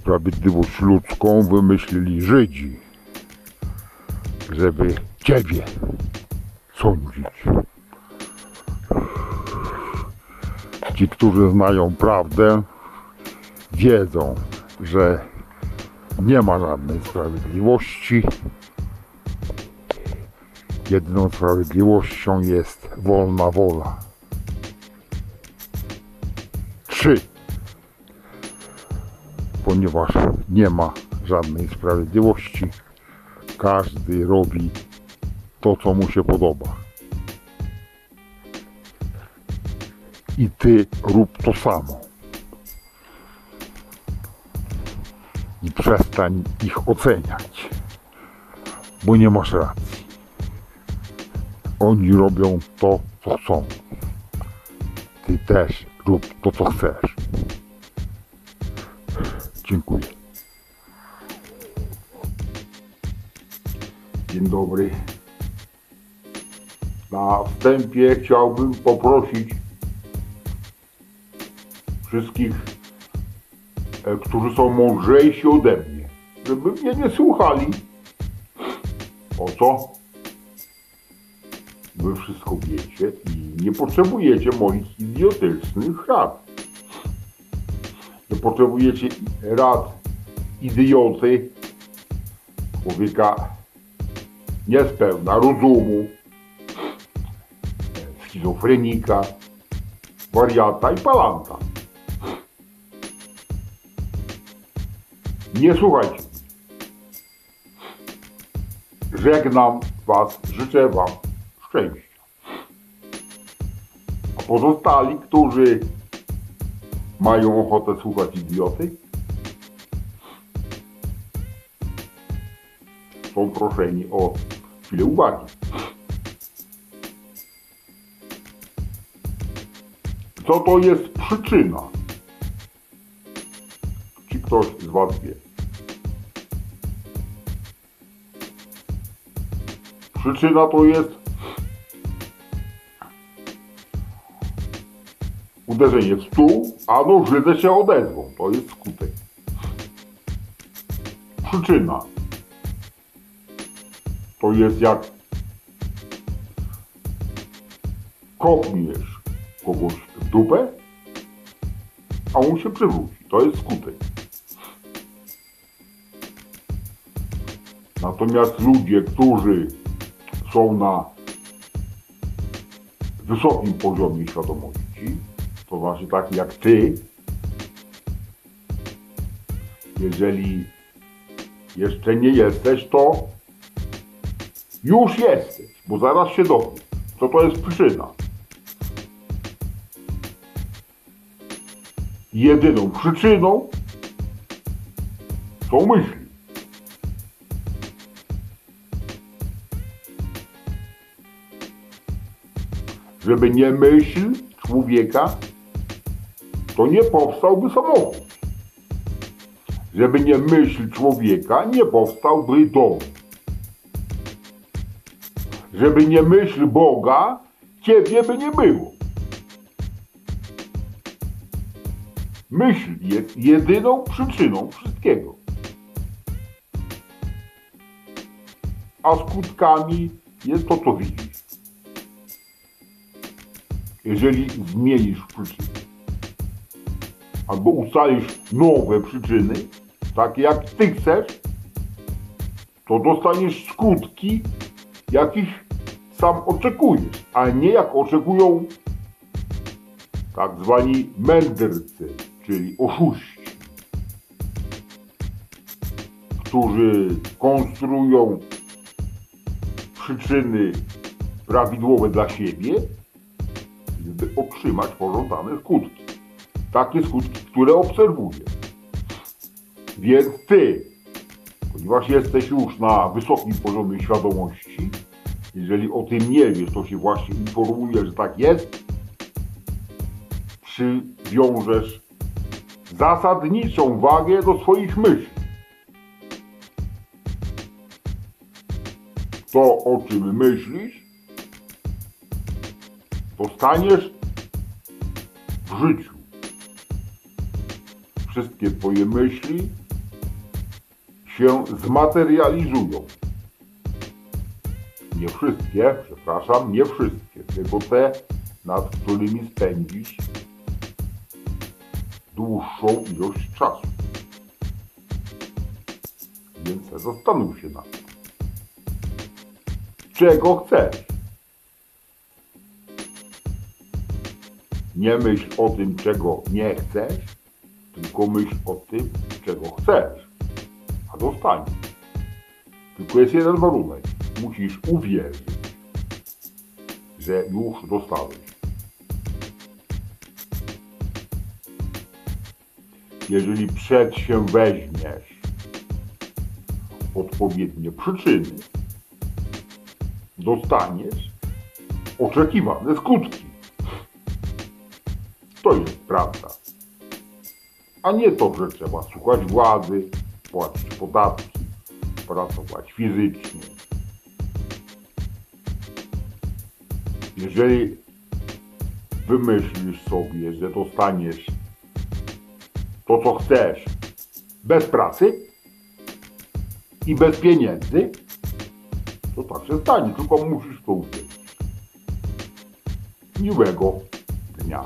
Sprawiedliwość ludzką wymyślili Żydzi, żeby Ciebie sądzić. Ci, którzy znają prawdę, wiedzą, że nie ma żadnej sprawiedliwości. Jedyną sprawiedliwością jest wolna wola. Trzy. Ponieważ nie ma żadnej sprawiedliwości, każdy robi to, co mu się podoba. I ty rób to samo. Przestań ich oceniać, bo nie masz racji. Oni robią to, co chcą. Ty też rób to, co chcesz. Dziękuję. Dzień dobry. Na wstępie chciałbym poprosić wszystkich, którzy są mądrzejsi ode mnie, żeby mnie nie słuchali. O co? Wy wszystko wiecie i nie potrzebujecie moich idiotycznych rad. Nie potrzebujecie rad idioty, człowieka niespełna rozumu, schizofrenika, wariata i palanta. Nie słuchajcie. Żegnam Was, życzę Wam szczęścia. A pozostali, którzy mają ochotę słuchać idioty, są proszeni o chwilę uwagi. Co to jest przyczyna? Czy ktoś z Was wie? Przyczyna to jest uderzenie w stół, a nożyce się odezwą. To jest skutek. Przyczyna to jest jak kopniesz kogoś w dupę, a on się przewróci. To jest skutek. Natomiast ludzie, którzy są na wysokim poziomie świadomości, to znaczy taki jak ty, jeżeli jeszcze nie jesteś, to już jesteś, bo zaraz się dowiesz, co to jest przyczyna. Jedyną przyczyną są myśli. Żeby nie myśl człowieka, to nie powstałby samochód. Żeby nie myśl człowieka, nie powstałby dom. Żeby nie myśl Boga, ciebie by nie było. Myśl jest jedyną przyczyną wszystkiego. A skutkami jest to, co widzisz. Jeżeli zmienisz przyczyny, albo ustalisz nowe przyczyny, takie jak ty chcesz, to dostaniesz skutki, jakich sam oczekujesz, a nie jak oczekują tak zwani mędrcy, czyli oszuści, którzy konstruują przyczyny prawidłowe dla siebie, by otrzymać pożądane skutki. Takie skutki, które obserwuję. Więc ty, ponieważ jesteś już na wysokim poziomie świadomości, jeżeli o tym nie wiesz, to się właśnie informuje, że tak jest, przywiążesz zasadniczą wagę do swoich myśli. To, o czym myślisz, to staniesz w życiu. Wszystkie Twoje myśli się zmaterializują. Nie wszystkie, przepraszam, nie wszystkie, tylko te, nad którymi spędzisz dłuższą ilość czasu. Więc zastanów się nad tym. Czego chcesz? Nie myśl o tym, czego nie chcesz, tylko myśl o tym, czego chcesz, a dostaniesz. Tylko jest jeden warunek. Musisz uwierzyć, że już dostałeś. Jeżeli przed się weźmiesz odpowiednie przyczyny, dostaniesz oczekiwane skutki. Prawda. A nie to, że trzeba słuchać władzy, płacić podatki, pracować fizycznie. Jeżeli wymyślisz sobie, że dostaniesz to, co chcesz, bez pracy i bez pieniędzy, to tak się stanie, tylko musisz to uczyć. Miłego dnia.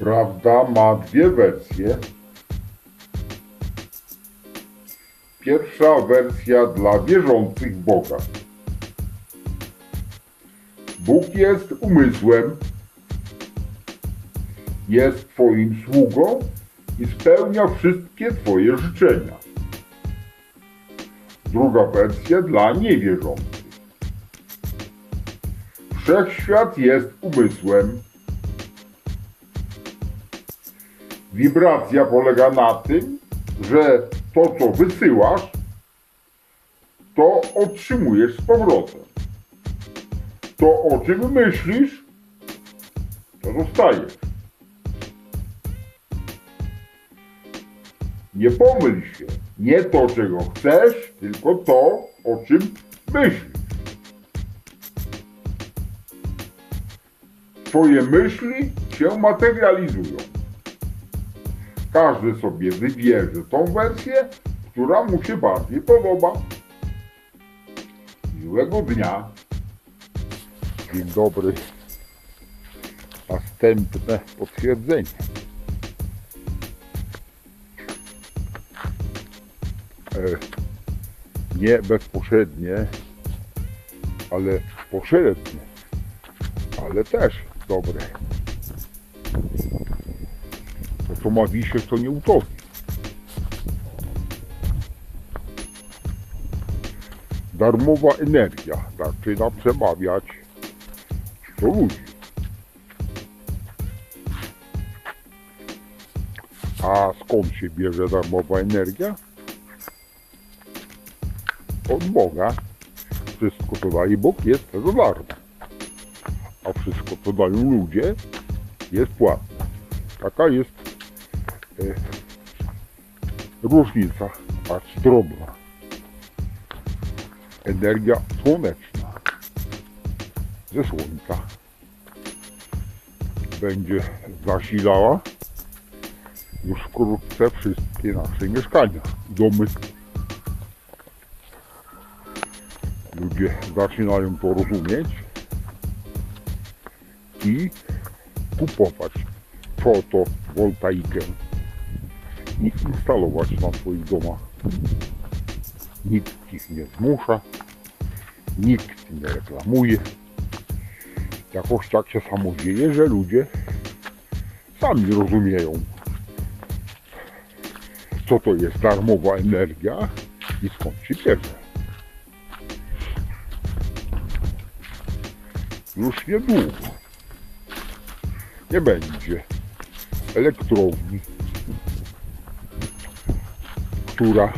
Prawda ma dwie wersje. Pierwsza wersja dla wierzących Boga. Bóg jest umysłem, jest Twoim sługą i spełnia wszystkie Twoje życzenia. Druga wersja dla niewierzących. Wszechświat jest umysłem. Wibracja polega na tym, że to, co wysyłasz, to otrzymujesz z powrotem. To, o czym myślisz, to dostajesz. Nie pomyl się. Nie to, czego chcesz, tylko to, o czym myślisz. Twoje myśli się materializują. Każdy sobie wybierze tą wersję, która mu się bardziej podoba. Miłego dnia. Dzień dobry. Następne potwierdzenie. E, nie bezpośrednie, ale pośrednie, ale też dobre. To ma wisieć, to nie utopi. Darmowa energia zaczyna przemawiać do ludzi. A skąd się bierze darmowa energia? Od Boga. Wszystko co daje Bóg jest za darmo. A wszystko co dają ludzie jest płatne. Taka jest różnica, acz drobna. Energia słoneczna ze słońca będzie zasilała już wkrótce wszystkie nasze mieszkania, domy. Ludzie zaczynają to rozumieć i kupować fotowoltaikę i instalować na swoich domach. Nikt ich nie zmusza, nikt nie reklamuje. Jakoś tak się samo dzieje, że ludzie sami rozumieją, co to jest darmowa energia i skąd się bierze. Już niedługo nie będzie elektrowni, która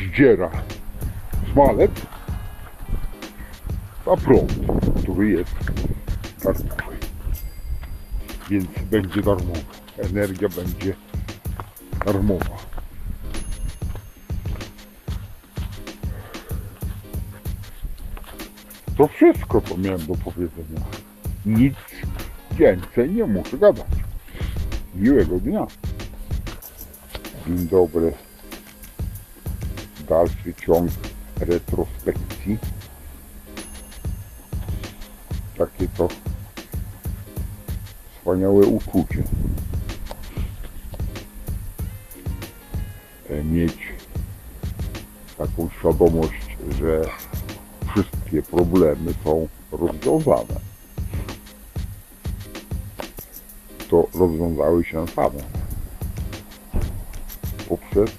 zdziera smalec na prąd, który jest darmowy. Więc będzie darmowa. Energia będzie darmowa. To wszystko, co miałem do powiedzenia. Nic więcej nie muszę gadać. Miłego dnia. Dzień dobry. Dalszy ciąg retrospekcji. Takie to wspaniałe uczucie. E, Mieć taką świadomość, że wszystkie problemy są rozwiązane. To rozwiązały się same. Poprzez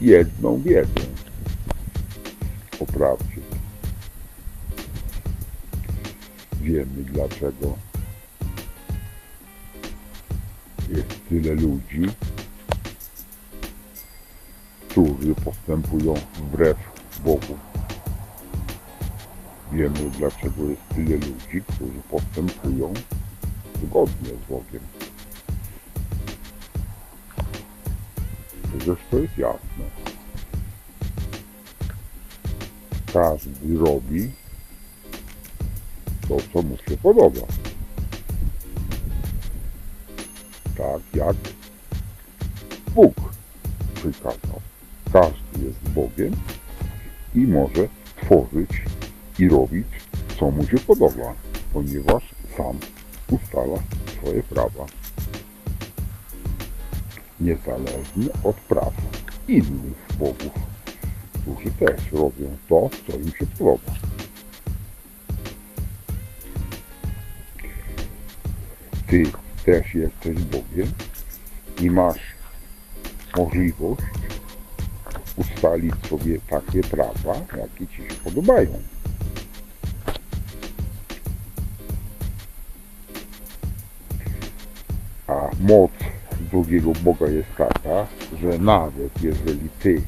jedną wiedzę o prawdzie. Wiemy dlaczego jest tyle ludzi, którzy postępują wbrew Bogu. Wiemy dlaczego jest tyle ludzi, którzy postępują zgodnie z Bogiem. To jest jasne. Każdy robi to, co mu się podoba. Tak jak Bóg przykazał. Każdy jest Bogiem i może tworzyć i robić, co mu się podoba, ponieważ sam ustala swoje prawa. Niezależnie od praw innych bogów, którzy też robią to, co im się podoba. Ty też jesteś Bogiem i masz możliwość ustalić sobie takie prawa, jakie ci się podobają. A moc drugiego Boga jest taka, że nawet jeżeli ty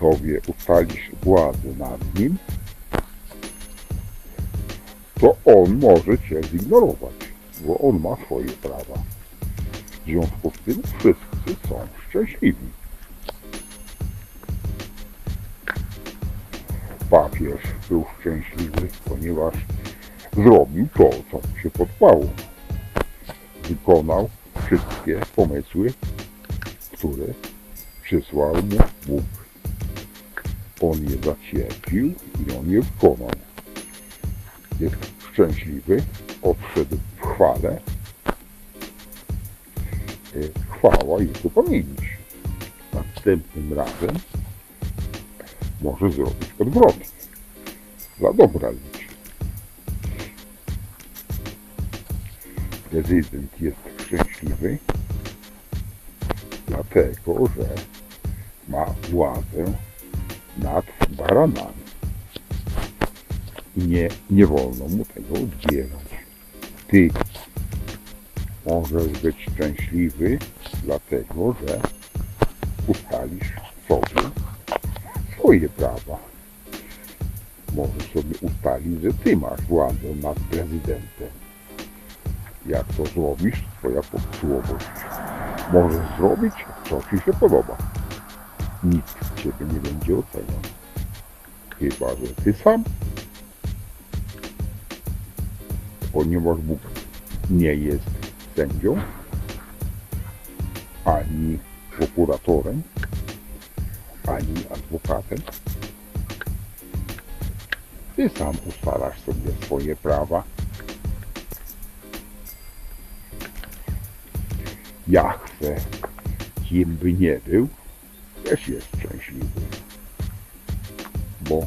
sobie ustalisz władzę nad nim, to on może cię zignorować, bo on ma swoje prawa. W związku z tym wszyscy są szczęśliwi. papież był szczęśliwy, ponieważ zrobił to, co mu się podobało. Wykonał wszystkie pomysły, które przysłał mu Bóg. On je zacierpił i on je wykonał. Jest szczęśliwy, odszedł w chwale. E, Chwała jego pamięci. Następnym razem może zrobić odwrotnie. Dla dobra ludzi. Prezydent jest szczęśliwy, dlatego że ma władzę nad baranami. Nie, nie wolno mu tego odbierać. Ty możesz być szczęśliwy, dlatego że ustalisz sobie swoje prawa. Możesz sobie ustalić, że ty masz władzę nad prezydentem. Jak to zrobisz, twoja posłowość. Możesz zrobić, co ci się podoba. Nikt ciebie nie będzie oceniał. Chyba, że ty sam. Ponieważ Bóg nie jest sędzią, ani prokuratorem, ani adwokatem. Ty sam ustalasz sobie swoje prawa. Jachwę, kim by nie był, też jest szczęśliwy. Bo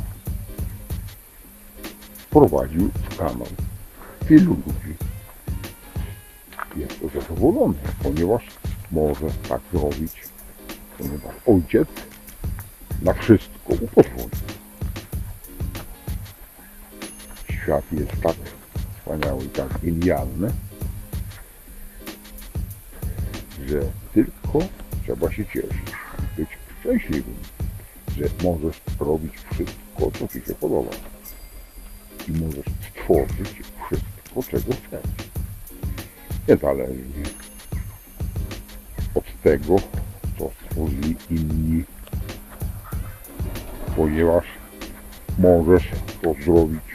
wprowadził w kanon wielu ludzi. Jest to zadowolony, ponieważ może tak zrobić, ponieważ ojciec na wszystko upozwoli. Świat jest tak wspaniały tak genialny, że tylko trzeba się cieszyć, być szczęśliwym, że możesz robić wszystko, co Ci się podoba. I możesz stworzyć wszystko, czego chcesz. Niezależnie od tego, co stworzyli inni, ponieważ możesz to zrobić.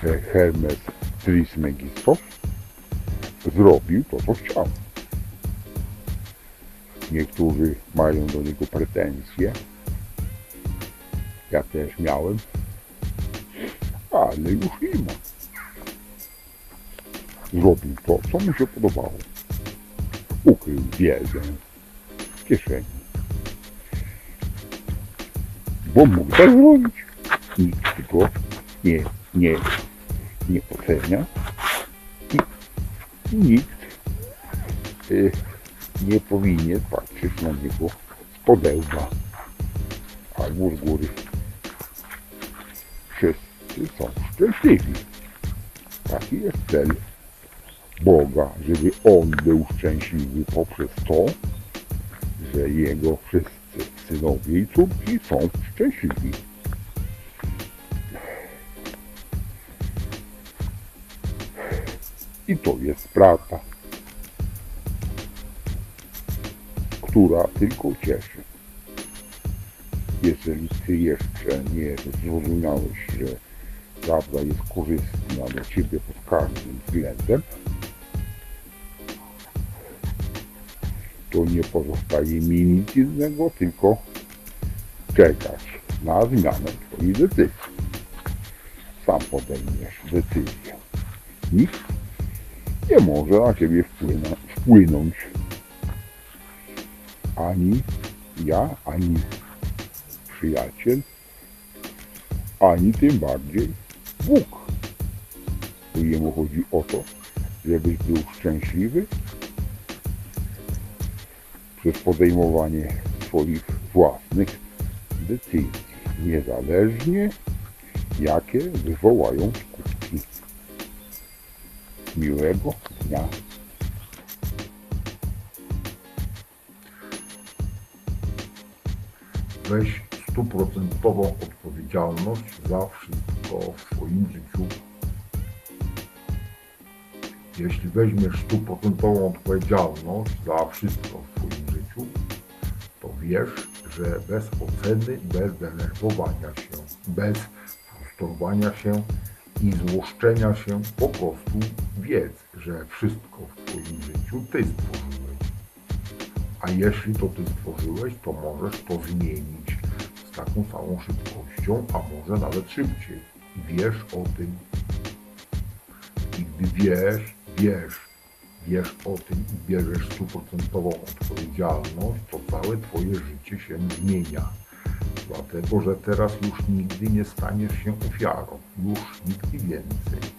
Hermes Trismegistos zrobił to, co chciał. Niektórzy mają do niego pretensje. Ja też miałem. Ale już nie ma. Zrobił to, co mu się podobało. Ukrył wiedzę w kieszeni. Bo mógł tak zrobić. Nikt go nie, nie, nie ocenia. I nikt y, nie powinien patrzeć na niego z podełba albo z góry. Wszyscy są szczęśliwi. Taki jest cel Boga, żeby On był szczęśliwy poprzez to, że Jego wszyscy synowie i córki są szczęśliwi. I to jest prawda, która tylko cieszy. Jeżeli Ty jeszcze nie zrozumiałeś, że prawda jest korzystna dla Ciebie pod każdym względem, to nie pozostaje mi nic innego, tylko czekać na zmianę Twojej decyzji. Sam podejmiesz decyzję. Nikt nie może na Ciebie wpłyna, wpłynąć. Ani ja, ani przyjaciel, ani tym bardziej Bóg. Bo Jemu chodzi o to, żebyś był szczęśliwy przez podejmowanie swoich własnych decyzji, niezależnie jakie wywołają. Miłego dnia. Weź stuprocentową odpowiedzialność za wszystko w swoim życiu. Jeśli weźmiesz stuprocentową odpowiedzialność za wszystko w swoim życiu, to wiesz, że bez oceny, bez denerwowania się, bez frustrowania się i złoszczenia się, po prostu wiedz, że wszystko w Twoim życiu Ty stworzyłeś. A jeśli to Ty stworzyłeś, to możesz to zmienić z taką samą szybkością, a może nawet szybciej. I wiesz o tym. I gdy wiesz, wiesz, wiesz o tym i bierzesz stuprocentową odpowiedzialność, to całe Twoje życie się zmienia. Dlatego, że teraz już nigdy nie staniesz się ofiarą. Już nigdy więcej.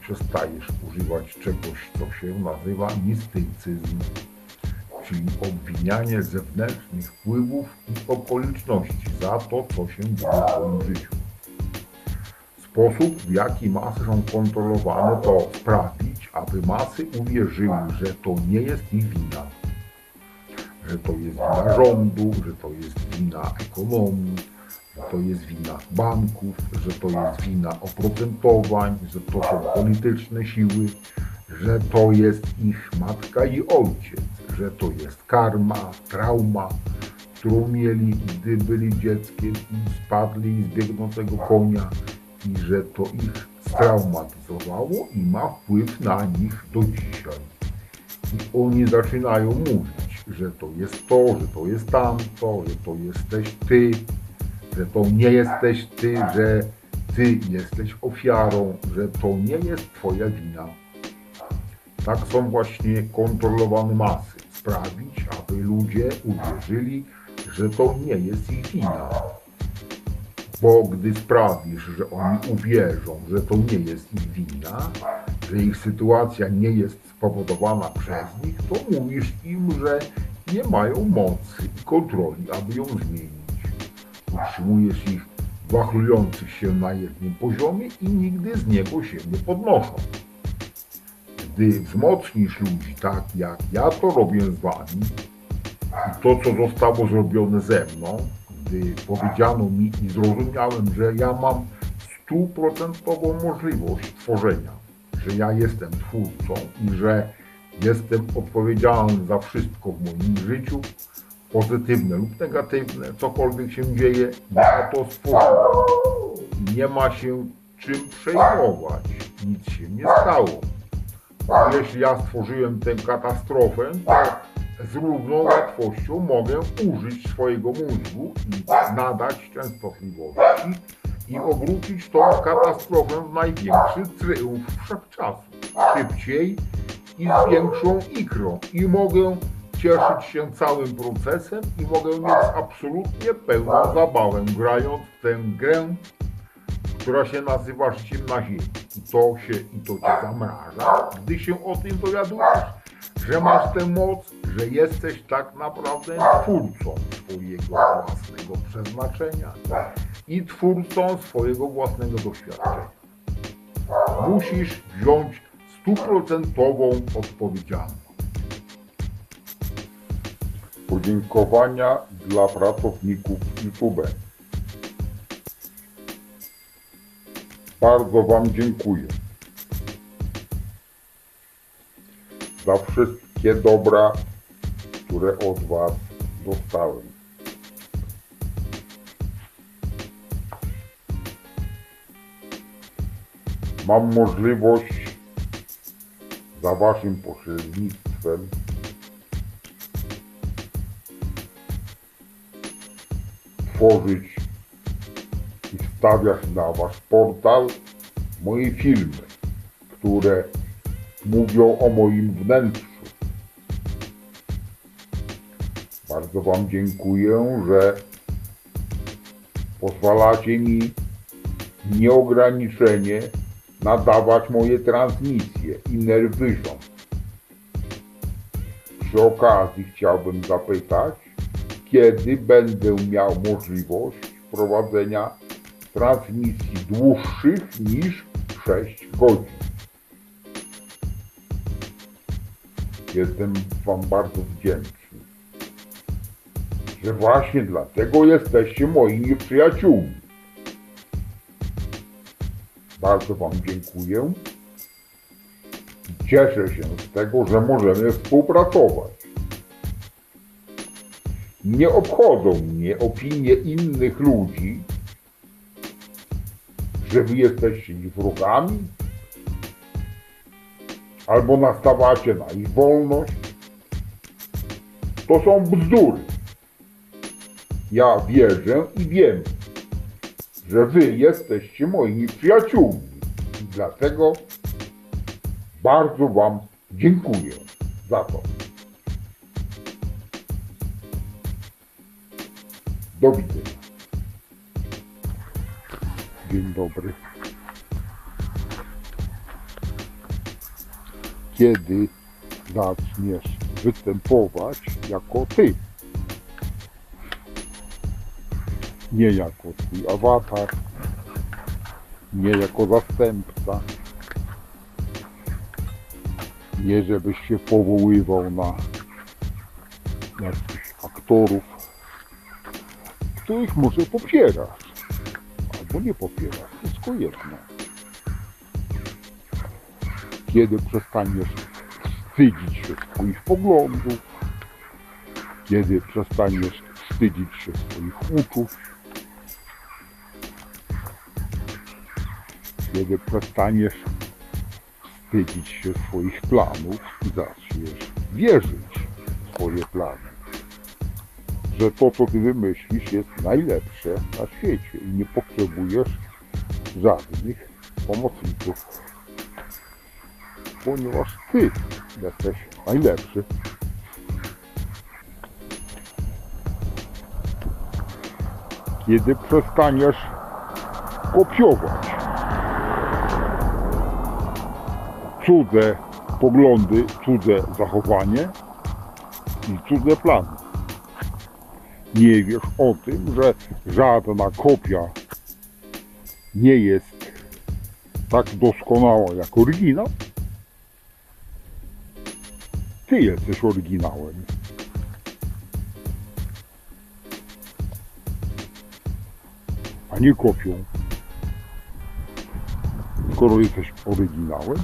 Przestajesz używać czegoś, co się nazywa mistycyzm czyli obwinianie zewnętrznych wpływów i okoliczności za to, co się dzieje w Twoim życiu. Sposób, w jaki masy są kontrolowane, to sprawić, aby masy uwierzyły, że to nie jest ich wina, że to jest wina rządu, że to jest wina ekonomii, że to jest wina banków, że to jest wina oprocentowań, że to są polityczne siły, że to jest ich matka i ojciec, że to jest karma, trauma, którą mieli, gdy byli dzieckiem i spadli z biegnącego konia i że to ich straumatyzowało i ma wpływ na nich do dzisiaj. I oni zaczynają mówić, że to jest to, że to jest tamto, że to jesteś ty, że to nie jesteś ty, że ty jesteś ofiarą, że to nie jest twoja wina. Tak są właśnie kontrolowane masy. Sprawić, aby ludzie uwierzyli, że to nie jest ich wina. Bo gdy sprawisz, że oni uwierzą, że to nie jest ich wina, że ich sytuacja nie jest spowodowana przez nich, to mówisz im, że nie mają mocy i kontroli, aby ją zmienić. Utrzymujesz ich wachlujących się na jednym poziomie i nigdy z niego się nie podnoszą. Gdy wzmocnisz ludzi tak, jak ja to robię z wami, i to, co zostało zrobione ze mną, gdy powiedziano mi i zrozumiałem, że ja mam stuprocentową możliwość tworzenia, że ja jestem twórcą i że jestem odpowiedzialny za wszystko w moim życiu, pozytywne lub negatywne, cokolwiek się dzieje, ja to stworzyłem. Nie ma się czym przejmować, nic się nie stało. Jeśli ja stworzyłem tę katastrofę, to z równą łatwością mogę użyć swojego mózgu i nadać częstotliwości i obrócić tą katastrofę w największy triumf wszechczasu. Szybciej i z większą ikrą. I mogę cieszyć się całym procesem i mogę mieć absolutnie pełną zabawę grając w tę grę, która się nazywa życiem na ziemi. I to się, i to cię zamraża, gdy się o tym dowiadujesz, że masz tę moc, że jesteś tak naprawdę twórcą swojego własnego przeznaczenia i twórcą swojego własnego doświadczenia. Musisz wziąć stuprocentową odpowiedzialność. Podziękowania dla pracowników YouTube. Bardzo Wam dziękuję za wszystkie dobra, które od Was dostałem. Mam możliwość za Waszym pośrednictwem tworzyć i wstawiać na Wasz portal moje filmy, które mówią o moim wnętrzu. Bardzo Wam dziękuję, że pozwalacie mi nieograniczenie nadawać moje transmisje i nerwyżom. Przy okazji chciałbym zapytać, kiedy będę miał możliwość prowadzenia transmisji dłuższych niż 6 godzin. Jestem Wam bardzo wdzięczny, że właśnie dlatego jesteście moimi przyjaciółmi. Bardzo Wam dziękuję. Cieszę się z tego, że możemy współpracować. Nie obchodzą mnie opinie innych ludzi, że wy jesteście ich wrogami, albo nastawacie na ich wolność. To są bzdury. Ja wierzę i wiem, że wy jesteście moimi przyjaciółmi. I dlatego bardzo wam dziękuję za to. Do widzenia. Dzień dobry. Kiedy zaczniesz występować jako ty? Nie jako twój awatar, nie jako zastępca, nie żebyś się powoływał na jakichś aktorów, których może popierasz, albo nie popierasz, wszystko jedno. Kiedy przestaniesz wstydzić się swoich poglądów, kiedy przestaniesz wstydzić się swoich uczuć, kiedy przestaniesz wstydzić się swoich planów i zaczniesz wierzyć w swoje plany. Że to, co ty wymyślisz, jest najlepsze na świecie i nie potrzebujesz żadnych pomocników. Ponieważ ty jesteś najlepszy. Kiedy przestaniesz kopiować cudze poglądy, cudze zachowanie i cudze plany. Nie wiesz o tym, że żadna kopia nie jest tak doskonała jak oryginał? Ty jesteś oryginałem. A nie kopią. Skoro jesteś oryginałem,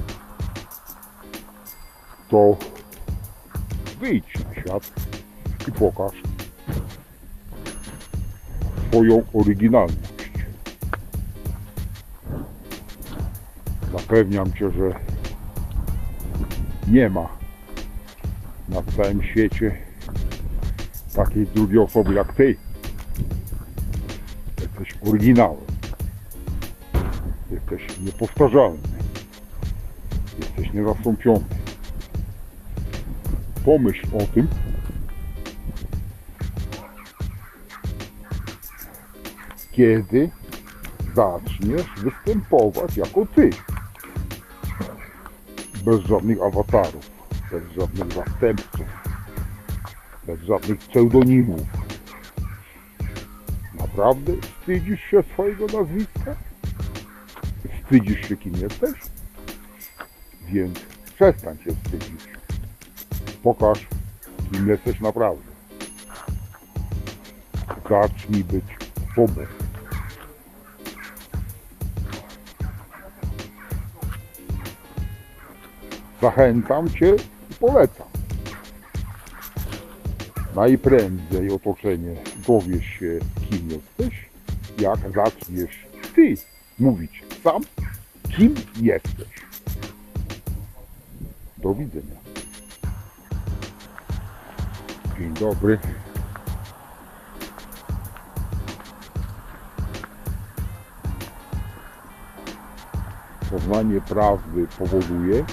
to wyjdź na świat i pokaż swoją oryginalność. Zapewniam Cię, że nie ma na całym świecie takiej drugiej osoby jak Ty. Jesteś oryginałem. Jesteś niepowtarzalny. Jesteś niezastąpiony. Pomyśl o tym. Kiedy zaczniesz występować jako ty. Bez żadnych awatarów, bez żadnych zastępców, bez żadnych pseudonimów. Naprawdę wstydzisz się swojego nazwiska? Wstydzisz się kim jesteś? Więc przestań się wstydzić. Pokaż, kim jesteś naprawdę. Zacznij być sobą. Zachęcam Cię i polecam. Najprędzej otoczenie dowiesz się, kim jesteś, jak zaczniesz Ty mówić sam, kim jesteś. Do widzenia. Dzień dobry. Poznanie prawdy powoduje,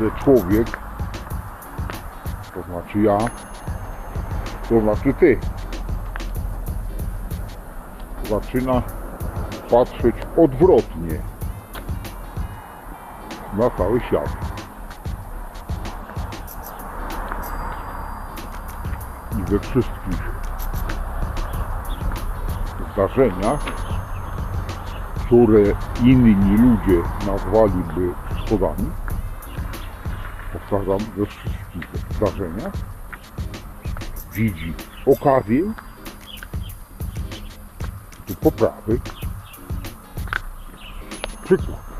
że człowiek, to znaczy ja, to znaczy ty, zaczyna patrzeć odwrotnie na cały świat. We wszystkich zdarzeniach, które inni ludzie nazwaliby szkodami, powtarzam, we wszystkich zdarzeniach, widzi okazję do poprawy. Przykład.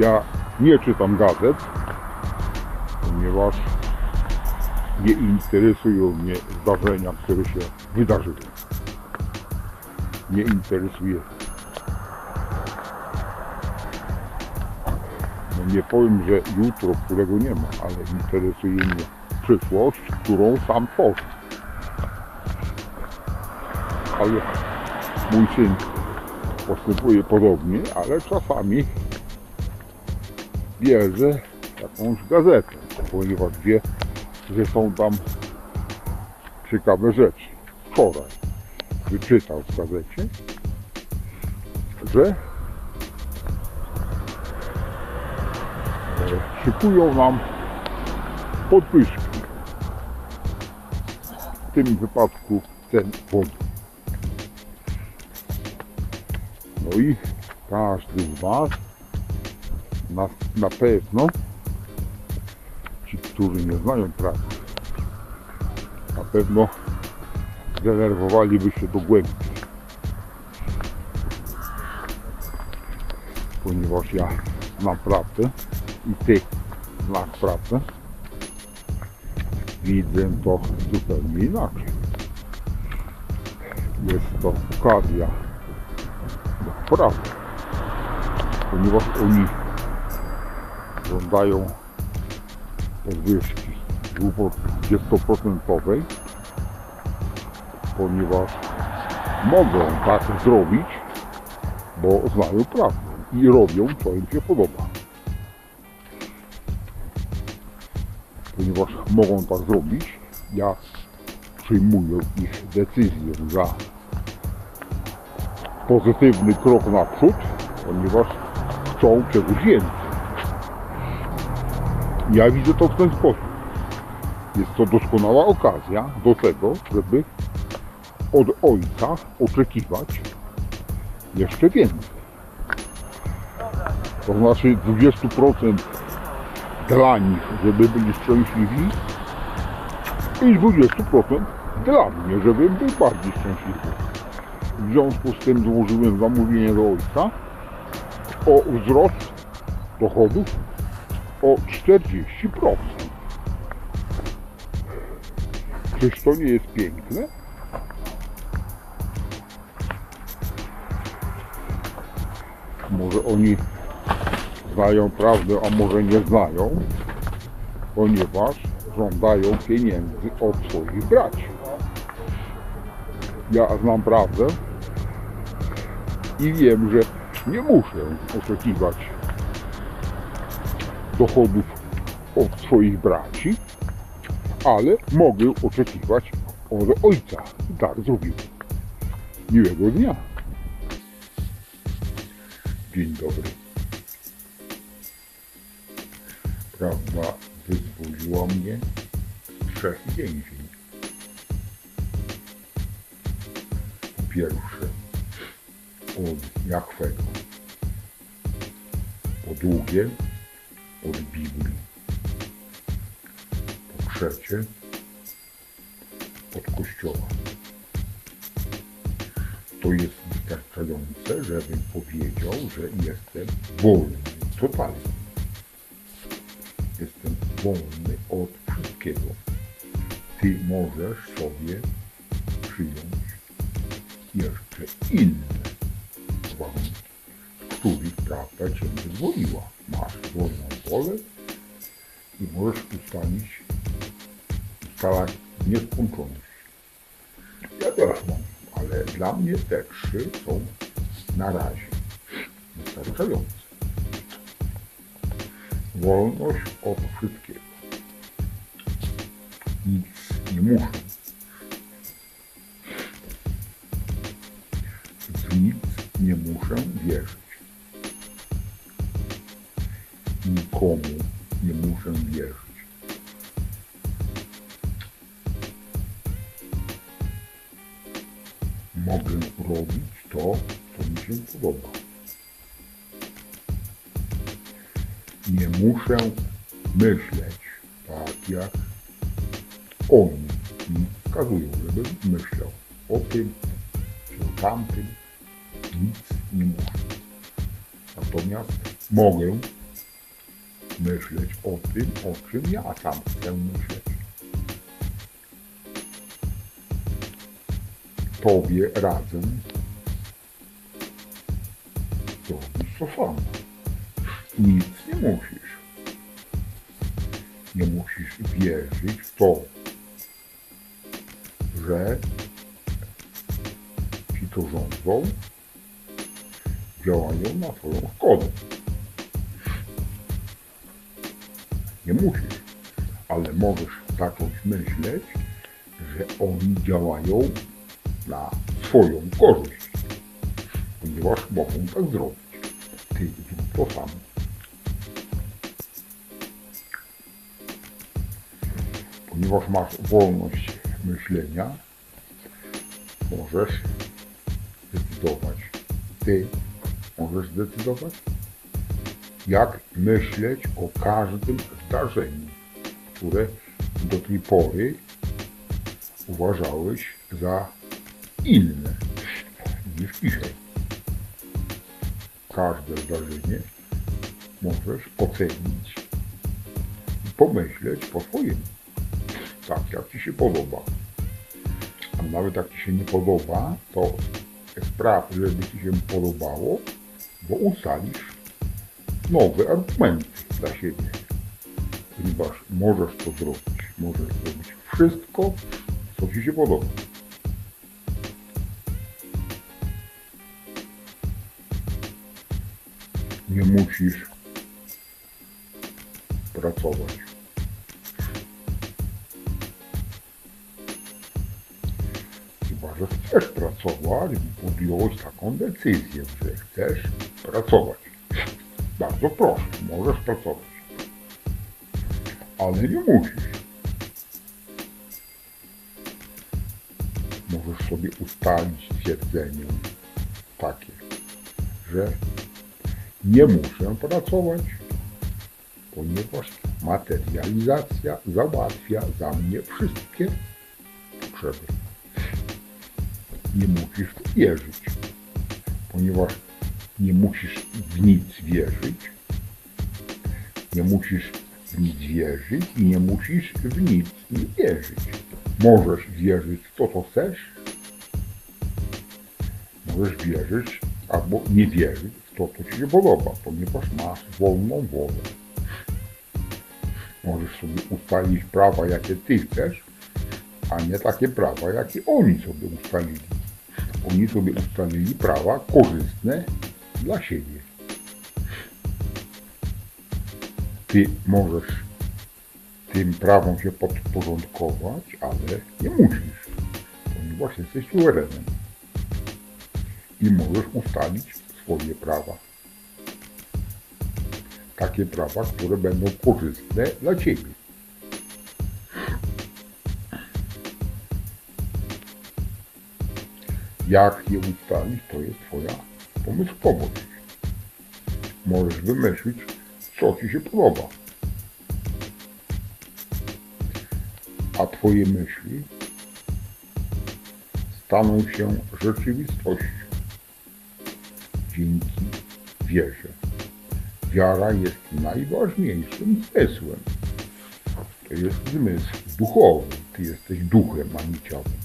Ja nie czytam gazet, ponieważ nie interesują mnie zdarzenia, które się wydarzyły. Nie interesuje. No nie powiem, że jutro, którego nie ma, ale interesuje mnie przyszłość, którą sam tworzę. Ale mój syn postępuje podobnie, ale czasami bierze jakąś gazetę, ponieważ wie, że są tam ciekawe rzeczy. Wczoraj wyczytał w gazecie, że e, szykują nam podwyżki. W tym wypadku cen wody. No i każdy z Was na, na pewno ci, którzy nie znają prawa, na pewno zdenerwowaliby się do głębi. Ponieważ ja znam prawdę i ty znasz prawdę, widzę to zupełnie inaczej. Jest to okazja do prawdy, ponieważ oni żądają podwyżki 20%, ponieważ mogą tak zrobić, bo znają prawdę i robią, co im się podoba. ponieważ mogą tak zrobić, ja przyjmuję ich decyzję za pozytywny krok naprzód, ponieważ chcą czegoś więcej. Ja widzę to w ten sposób. Jest to doskonała okazja do tego, żeby od ojca oczekiwać jeszcze więcej. To znaczy 20% dla nich, żeby byli szczęśliwi i 20% dla mnie, żebym był bardziej szczęśliwy. W związku z tym złożyłem zamówienie do ojca o wzrost dochodów o 40%. Czyż to nie jest piękne? Może oni znają prawdę, a może nie znają, ponieważ żądają pieniędzy od swoich braci. Ja znam prawdę i wiem, że nie muszę oczekiwać dochodów od swoich braci, ale mogę oczekiwać od ojca. Tak zrobiłem. Miłego dnia. Dzień dobry. Prawda wyzwoliła mnie trzech więzień. Po pierwsze od Jachwego. Po drugie od Biblii. Po trzecie od Kościoła. To jest wystarczające, żebym powiedział, że jestem wolny, totalnie. Jestem wolny od wszystkiego. Ty możesz sobie przyjąć jeszcze inne warunki, których prawda Cię wyzwoliła. Masz wolną wolę i możesz ustalić, ustalać nieskończoność. Ja też mam, ale dla mnie te trzy są na razie wystarczające. Wolność od wszystkiego. Nic nie muszę. W nic nie muszę wierzyć. Nikomu nie muszę wierzyć. Mogę robić to, co mi się podoba. Nie muszę myśleć tak, jak oni mi wskazują, żebym myślał o tym czy o tamtym. Nic nie muszę. Natomiast mogę myśleć o tym, o czym ja sam chcę myśleć. Tobie radzę zrobić to samo. Nic nie musisz. Nie musisz wierzyć w to, że ci, co rządzą, działają na twoją szkodę. Nie musisz, ale możesz zacząć myśleć, że oni działają na swoją korzyść, ponieważ mogą tak zrobić. Ty zrób to samo. Ponieważ masz wolność myślenia, możesz zdecydować. Ty możesz zdecydować, jak myśleć o każdym zdarzeniu, które do tej pory uważałeś za inne niż dzisiaj. Każde zdarzenie możesz ocenić i pomyśleć po swojemu, tak jak Ci się podoba. A nawet jak Ci się nie podoba, to spraw, żeby Ci się podobało, bo ustalisz nowe argumenty dla siebie ponieważ możesz to zrobić. Możesz zrobić wszystko, co Ci się podoba. Nie musisz pracować. Chyba, że chcesz pracować, podjąłeś taką decyzję, że chcesz pracować. Bardzo proszę, możesz pracować. Ale nie musisz. Możesz sobie ustalić stwierdzenie takie, że nie muszę pracować, ponieważ materializacja załatwia za mnie wszystkie potrzeby. Nie musisz wierzyć, ponieważ nie musisz w nic wierzyć, nie musisz nic wierzyć i nie musisz w nic wierzyć. Możesz wierzyć w to, co chcesz, możesz wierzyć albo nie wierzyć w to, co ci się podoba, ponieważ masz wolną wolę. Możesz sobie ustalić prawa, jakie ty chcesz, a nie takie prawa, jakie oni sobie ustalili. Oni sobie ustalili prawa korzystne dla siebie. Ty możesz tym prawom się podporządkować, ale nie musisz, ponieważ jesteś suwerenem. I możesz ustalić swoje prawa. Takie prawa, które będą korzystne dla Ciebie. Jak je ustalić, to jest Twoja pomysłowość. Możesz wymyślić, co Ci się podoba. A Twoje myśli staną się rzeczywistością dzięki wierze. Wiara jest najważniejszym zmysłem. To jest zmysł duchowy. Ty jesteś duchem, a nie ciałem.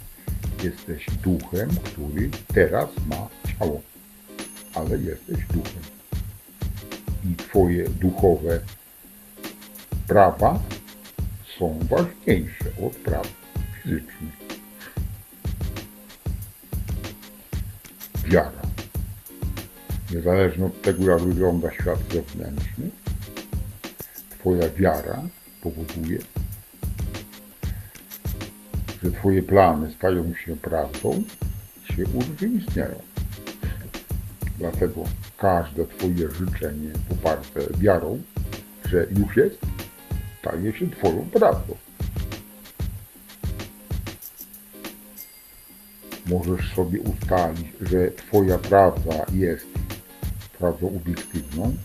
Jesteś duchem, który teraz ma ciało, ale jesteś duchem. I Twoje duchowe prawa są ważniejsze od praw fizycznych. Wiara. Niezależnie od tego, jak wygląda świat zewnętrzny, Twoja wiara powoduje, że Twoje plany stają się prawdą, się urzeczywistniają. Dlatego każde Twoje życzenie poparte wiarą, że już jest, staje się Twoją prawdą. Możesz sobie ustalić, że Twoja prawda jest prawdą obiektywną,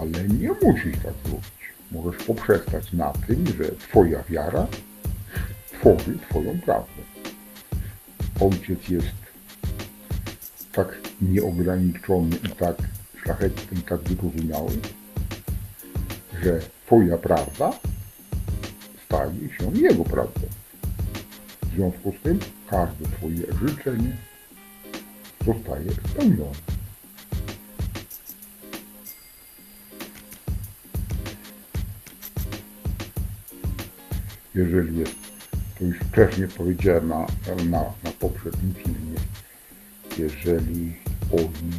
ale nie musisz tak zrobić. Możesz poprzestać na tym, że Twoja wiara tworzy Twoją prawdę. Ojciec jest tak nieograniczony i tak szlachetny i tak wyrozumiały, że Twoja prawda staje się Jego prawdą. W związku z tym każde Twoje życzenie zostaje spełnione. Jeżeli jest, to już wcześniej powiedziałem na, na, na poprzednim filmie, jeżeli oni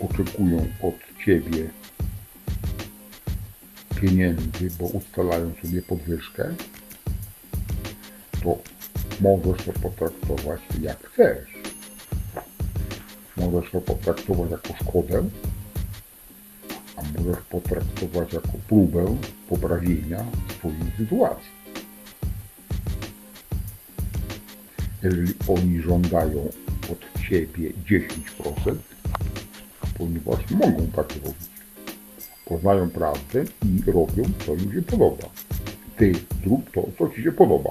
oczekują od Ciebie pieniędzy, bo ustalają sobie podwyżkę, to możesz to potraktować jak chcesz. Możesz to potraktować jako szkodę, a możesz potraktować jako próbę poprawienia swojej sytuacji. Jeżeli oni żądają od Ciebie 10%, ponieważ mogą tak robić, poznają prawdę i robią, co im się podoba. Ty zrób to, co Ci się podoba.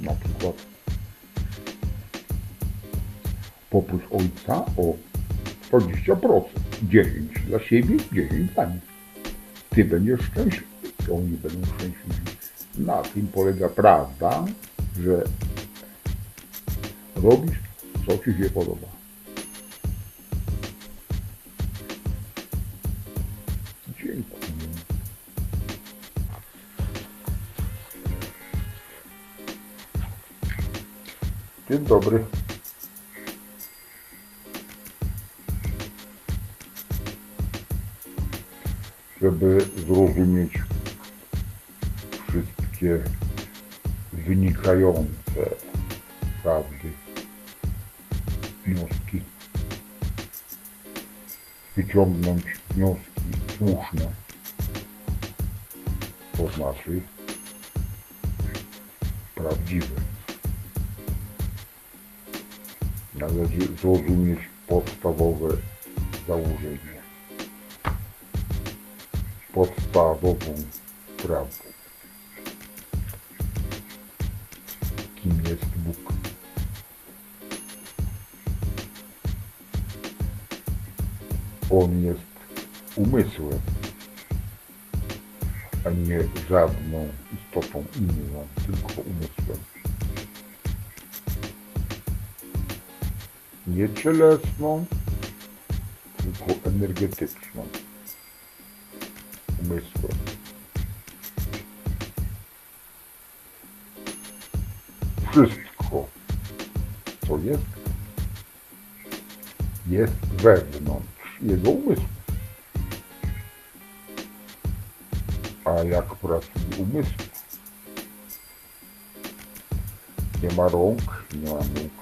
Na przykład poproś ojca o 20%. 10 dla siebie, 10 dla nich. Ty będziesz szczęśliwy, oni będą szczęśliwi. Na tym polega prawda, że robisz, co Ci się podoba. Dziękuję. Dzień dobry. Żeby zrozumieć wszystkie wynikające prawdy, wnioski, wyciągnąć wnioski słuszne, to znaczy prawdziwe. Należy zrozumieć podstawowe założenie, podstawową prawdę. On jest umysłem, a nie żadną istotą inną, tylko umysłem. Nie cielesną, tylko energetyczną. Umysłem. Wszystko, co jest, jest wewnątrz jego umysłu. A jak pracuje umysł? Nie ma rąk, nie ma nóg.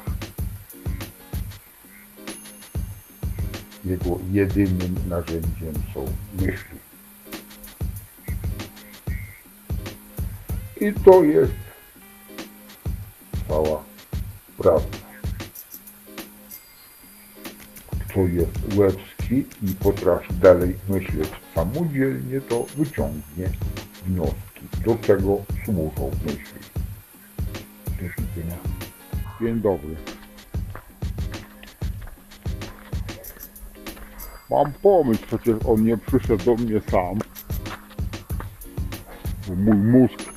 Jego jedynym narzędziem są myśli. I to jest cała prawda. Kto jest łebski i potrafi dalej myśleć samodzielnie, to wyciągnie wnioski, do czego służą myśli. Do widzenia. Dzień dobry. Mam pomysł, przecież on nie przyszedł do mnie sam. Mój mózg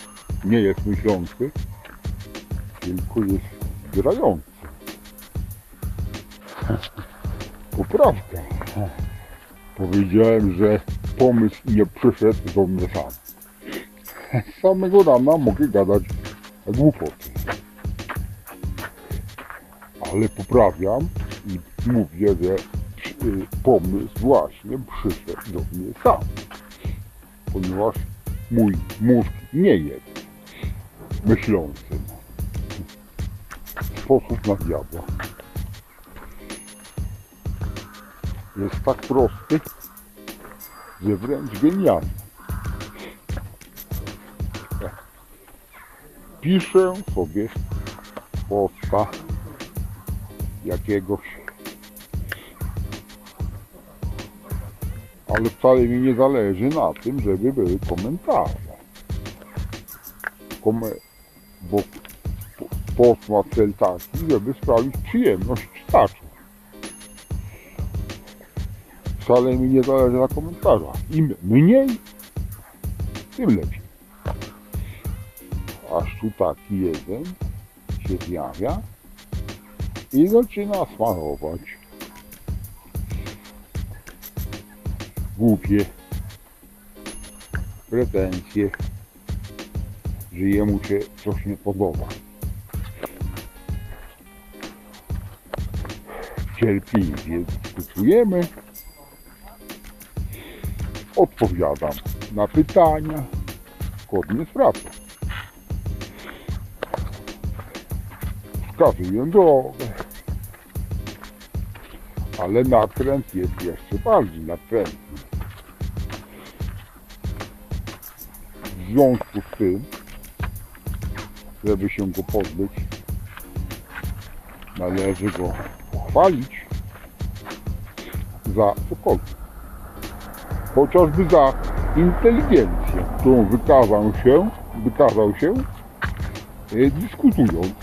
nie jest myślący, tylko jest zbierający. To prawda. Powiedziałem, że pomysł nie przyszedł do mnie sam. Z samego rana mogę gadać głupoty. Ale poprawiam i mówię, że y, pomysł właśnie przyszedł do mnie sam. Ponieważ mój mózg nie jest myślącym. Sposób na diabła. Jest tak prosty, że wręcz genialny. Piszę sobie posta jakiegoś, ale wcale mi nie zależy na tym, żeby były komentarze. Kome, bo post ma cel taki, żeby sprawić przyjemność czytaczu wcale mi nie zależy na komentarzach. Im mniej, tym lepiej. Aż tu taki jeden się zjawia i zaczyna smarować. Głupie pretensje, że jemu się coś nie podoba. Cierpliwie dyskutujemy odpowiadam na pytania zgodnie z prawdą. Wskazuję drogę. Ale natręt jest jeszcze bardziej natrętny. W związku z tym, żeby się go pozbyć, należy go pochwalić za cokolwiek chociażby za inteligencję, którą wykazał się, wykazał się e, dyskutując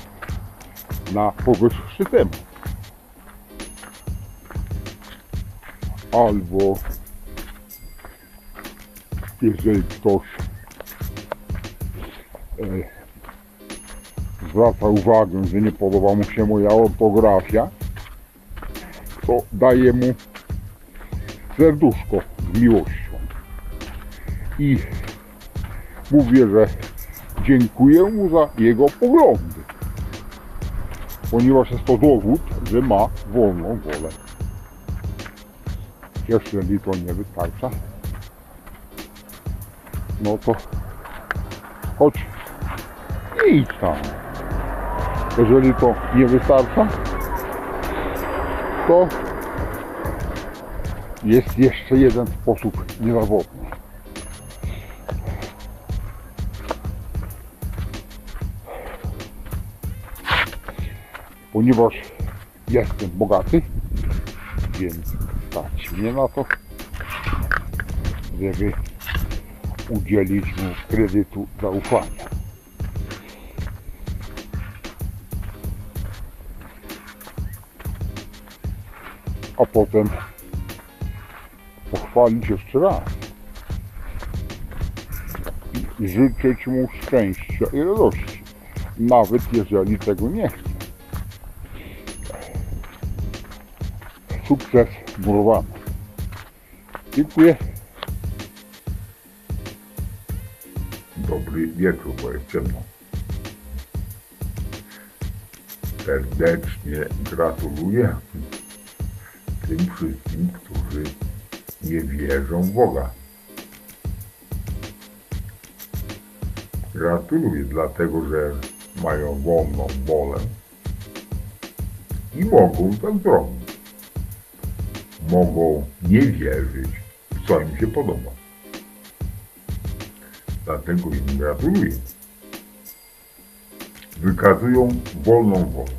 na powyższy temat. Albo jeżeli ktoś e, zwraca uwagę, że nie podoba mu się moja ortografia, to daje mu serduszko miłością. I mówię, że dziękuję mu za jego poglądy, ponieważ jest to dowód, że ma wolną wolę. Jeżeli to nie wystarcza, no to choć nie idź tam. Jeżeli to nie wystarcza, to jest jeszcze jeden sposób niezawodny. Ponieważ jestem bogaty, więc stać mnie na to, żeby udzielić mu kredytu zaufania. A potem pochwalić jeszcze raz i życzyć mu szczęścia i radości, nawet jeżeli tego nie chce. Sukces murowany. Dziękuję. Dobry wieczór, bo ciemno. Serdecznie gratuluję tym wszystkim, którzy nie wierzą w Boga. Gratuluję, dlatego że mają wolną wolę i mogą tak zrobić. Mogą nie wierzyć, w co im się podoba. Dlatego im gratuluję. Wykazują wolną wolę.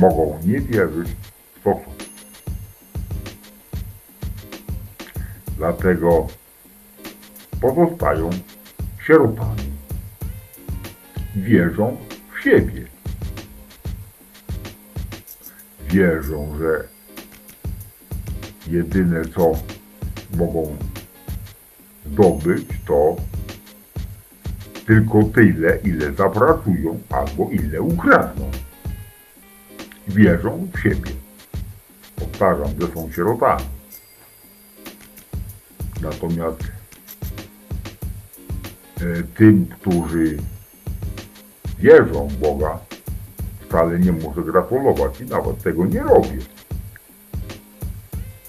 Mogą nie wierzyć Dlatego pozostają sierotami. Wierzą w siebie. Wierzą, że jedyne co mogą zdobyć to tylko tyle, ile zapracują albo ile ukradną. Wierzą w siebie. Powtarzam, że są sierotami. Natomiast e, tym, którzy wierzą w Boga, wcale nie muszę gratulować i nawet tego nie robię.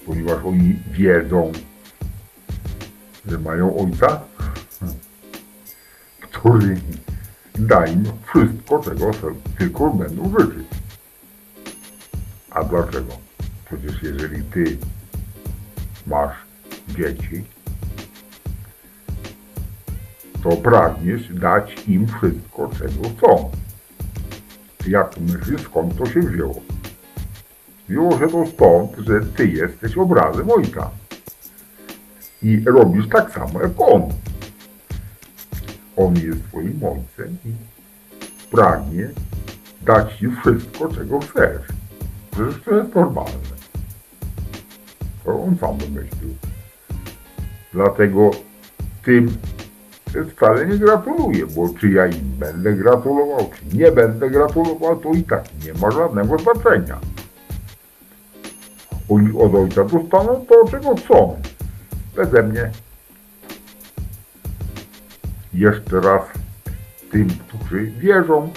Ponieważ oni wiedzą, że mają Ojca, który da im wszystko, czego tylko będą życzyć. A dlaczego? Przecież jeżeli ty masz dzieci, to pragniesz dać im wszystko, czego chcą. Jak myślisz, skąd to się wzięło? Wzięło się to stąd, że ty jesteś obrazem ojca. I robisz tak samo jak on. On jest twoim ojcem i pragnie dać ci wszystko, czego chcesz. Przecież to jest normalne. To on sam wymyślił. Dlatego tym wcale nie gratuluję, bo czy ja im będę gratulował, czy nie będę gratulował, to i tak nie ma żadnego znaczenia. Oni od ojca dostaną to, czego chcą. Beze mnie. Jeszcze raz tym, którzy wierzą,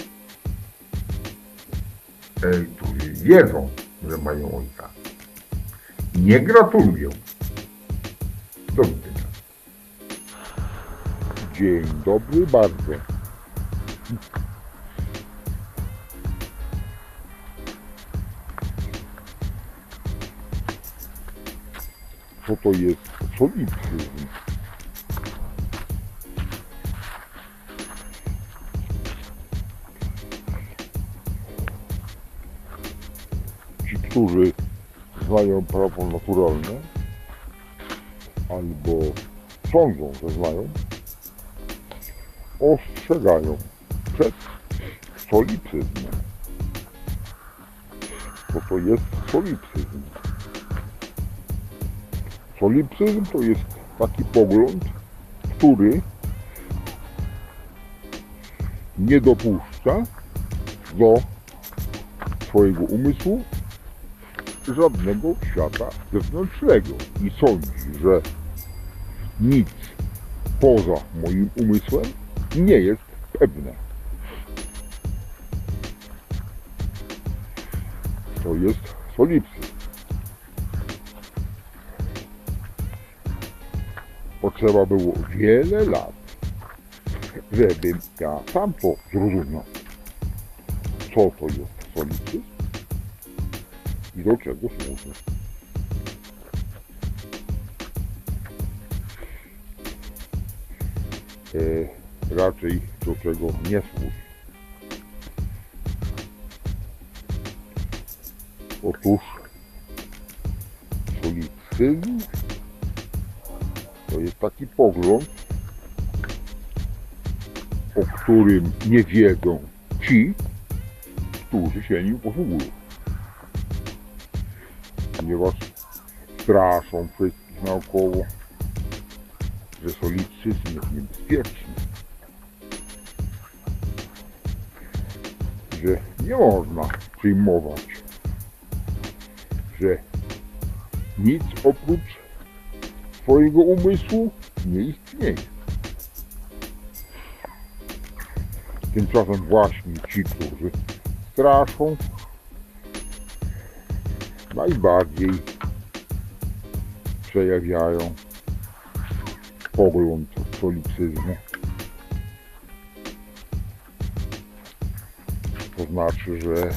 e, którzy wiedzą, że mają ojca. Nie gratuluję. Do widzenia. Dzień dobry bardzo. Co to jest solipsyzm? Ci, którzy znają prawo naturalne, albo sądzą, że znają, ostrzegają przed solipsyzmem. Co to jest solipsyzm? Solipsyzm to jest taki pogląd, który nie dopuszcza do swojego umysłu żadnego świata zewnętrznego i sądzi, że nic poza moim umysłem nie jest pewne. To jest solipsy. Potrzeba było wiele lat, żebym ja sam to zrozumiał, co to jest solipsyzm i do czego służy. E, raczej do czego nie służy. Otóż solipsyzm to jest taki pogląd, o którym nie wiedzą ci, którzy się nim posługują. Ponieważ straszą wszystkich naokoło, że solipsyzm jest niebezpieczny. Że nie można przyjmować, że nic oprócz twojego umysłu nie istnieje. Tymczasem właśnie ci, którzy straszą, najbardziej przejawiają pogląd solipsyzmu. To znaczy, że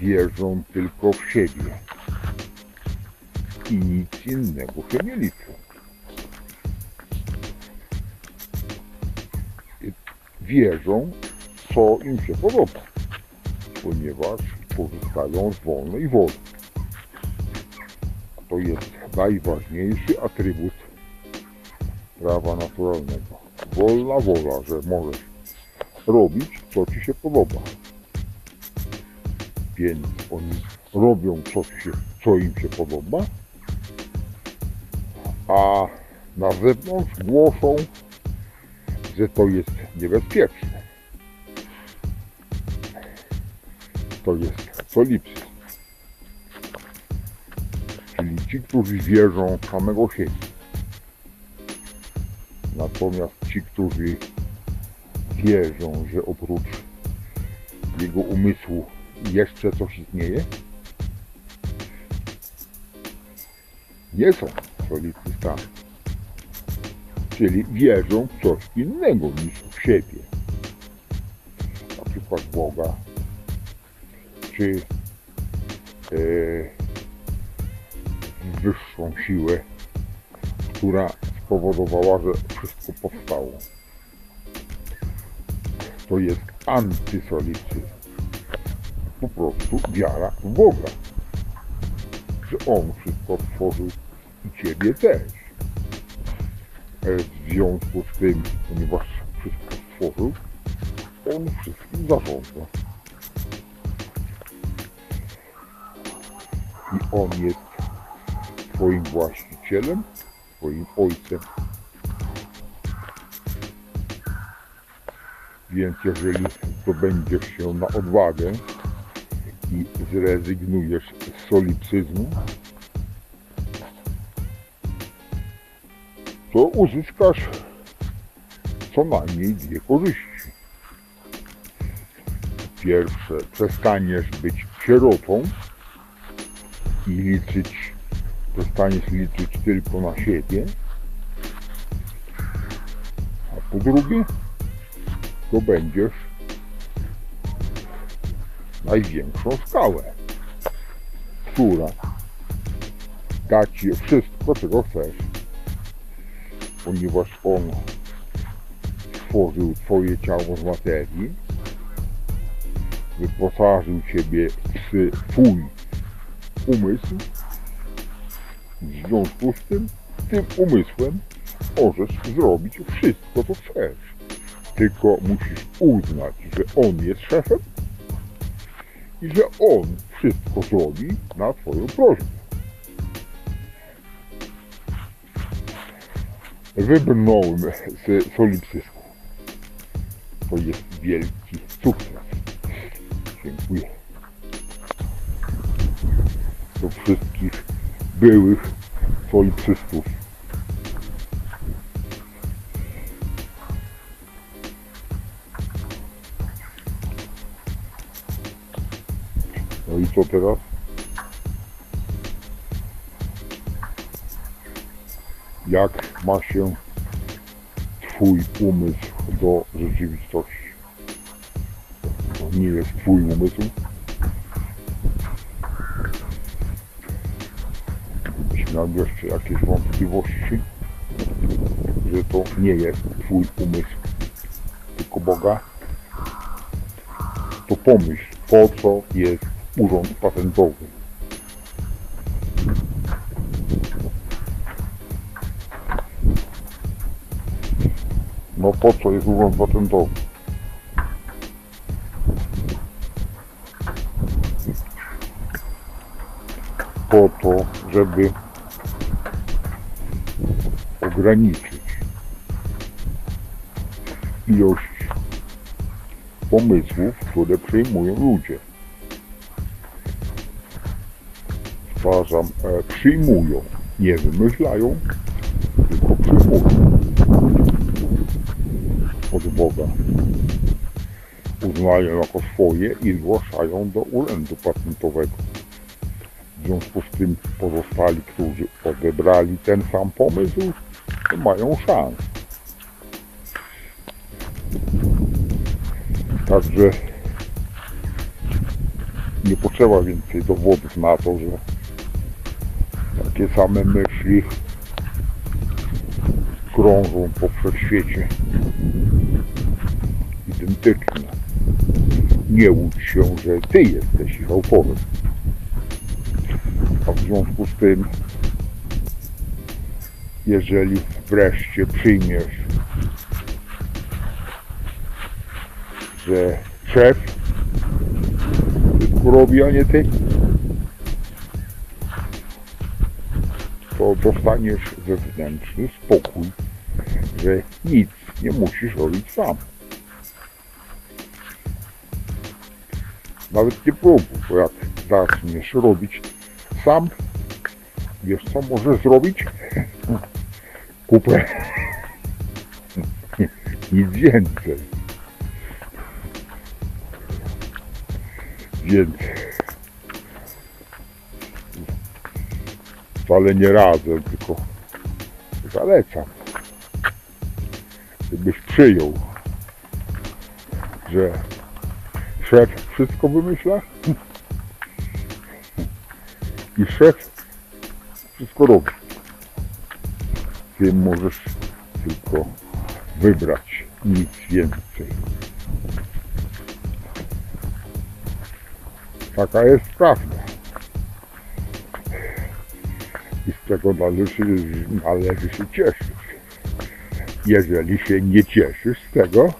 wierzą tylko w siebie i nic innego się nie liczy. Wierzą, co im się podoba, ponieważ korzystają z wolnej woli. To jest najważniejszy atrybut prawa naturalnego. Wolna wola, że możesz robić, co ci się podoba. Więc oni robią, co, się, co im się podoba, a na zewnątrz głoszą, że to jest niebezpieczne. To jest solipsyzm. Czyli ci, którzy wierzą samego siebie. Natomiast ci, którzy wierzą, że oprócz jego umysłu jeszcze coś istnieje, nie są solipsystami. Czyli wierzą w coś innego niż w siebie. Na przykład Boga, czy e, wyższą siłę, która spowodowała, że wszystko powstało. To jest antysolipsyzm. Po prostu wiara w Boga. Że On wszystko stworzył i Ciebie też. E, W związku z tym, ponieważ wszystko stworzył, On wszystkim zarządza. I On jest Twoim właścicielem, Twoim Ojcem. Więc jeżeli zdobędziesz się na odwagę i zrezygnujesz z solipsyzmu, to uzyskasz co najmniej dwie korzyści. Pierwsze, przestaniesz być sierotą i liczyć, przestaniesz liczyć tylko na siebie. A po drugie, będziesz największą skałę, która da ci wszystko, czego chcesz ponieważ On stworzył Twoje ciało z materii, wyposażył Ciebie w Twój umysł, w związku z tym, tym umysłem możesz zrobić wszystko, co chcesz. Tylko musisz uznać, że On jest szefem i że On wszystko zrobi na Twoją prośbę. Wybrnąłem z solipsysmu. To jest wielki sukces. Dziękuję. Do wszystkich byłych solipsystów. No i co teraz? Jak ma się Twój umysł do rzeczywistości. To nie jest Twój umysł. Gdybyś miał jeszcze jakieś wątpliwości, że to nie jest Twój umysł, tylko Boga, to pomyśl, po co jest urząd patentowy. No po co jest urząd patentowy? Po to, żeby ograniczyć ilość pomysłów, które przyjmują ludzie. Powtarzam, e, przyjmują, nie wymyślają, tylko przyjmują od Boga. Uznają jako swoje i zgłaszają do urzędu patentowego. W związku z tym pozostali, którzy odebrali ten sam pomysł, mają szansę. Także nie potrzeba więcej dowodów na to, że takie same myśli krążą po wszechświecie. Identyczne. Nie łudź się, że ty jesteś ich autorem. A w związku z tym, jeżeli wreszcie przyjmiesz, że szef robi, a nie ty, to dostaniesz wewnętrzny spokój, że nic nie musisz robić sam. Nawet nie próbuj, bo jak zaczniesz robić sam, wiesz co możesz zrobić? Kupę. Nic więcej. Więc wcale nie radzę, tylko zalecam. Gdybyś przyjął, że szef wszystko wymyśla i szef wszystko robi. Ty możesz tylko wybrać, nic więcej. Taka jest prawda. I z tego należy, należy się cieszyć. Jeżeli się nie cieszysz z tego,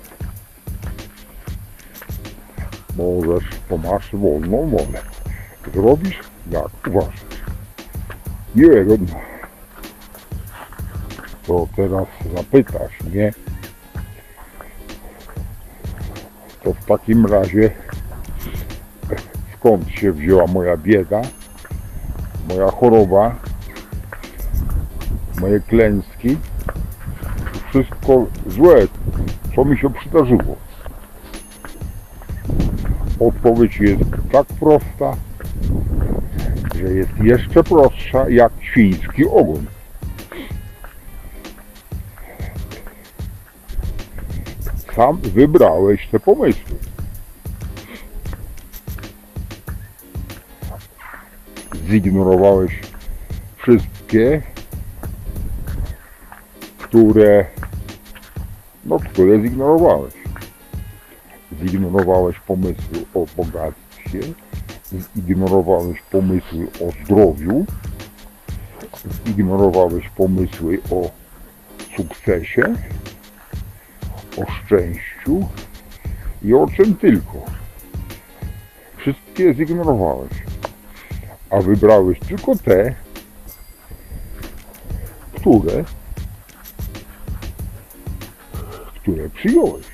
możesz, to masz wolną wolę. Zrobisz jak uważasz. Wiem, to teraz zapytasz mnie, to w takim razie skąd się wzięła moja bieda, moja choroba, moje klęski, wszystko złe, co mi się przydarzyło. Odpowiedź jest tak prosta, że jest jeszcze prostsza jak świński ogon. Sam wybrałeś te pomysły. Zignorowałeś wszystkie, które, no, które zignorowałeś. Zignorowałeś pomysły o bogactwie, zignorowałeś pomysły o zdrowiu, zignorowałeś pomysły o sukcesie, o szczęściu i o czym tylko. Wszystkie zignorowałeś, a wybrałeś tylko te, które, które przyjąłeś.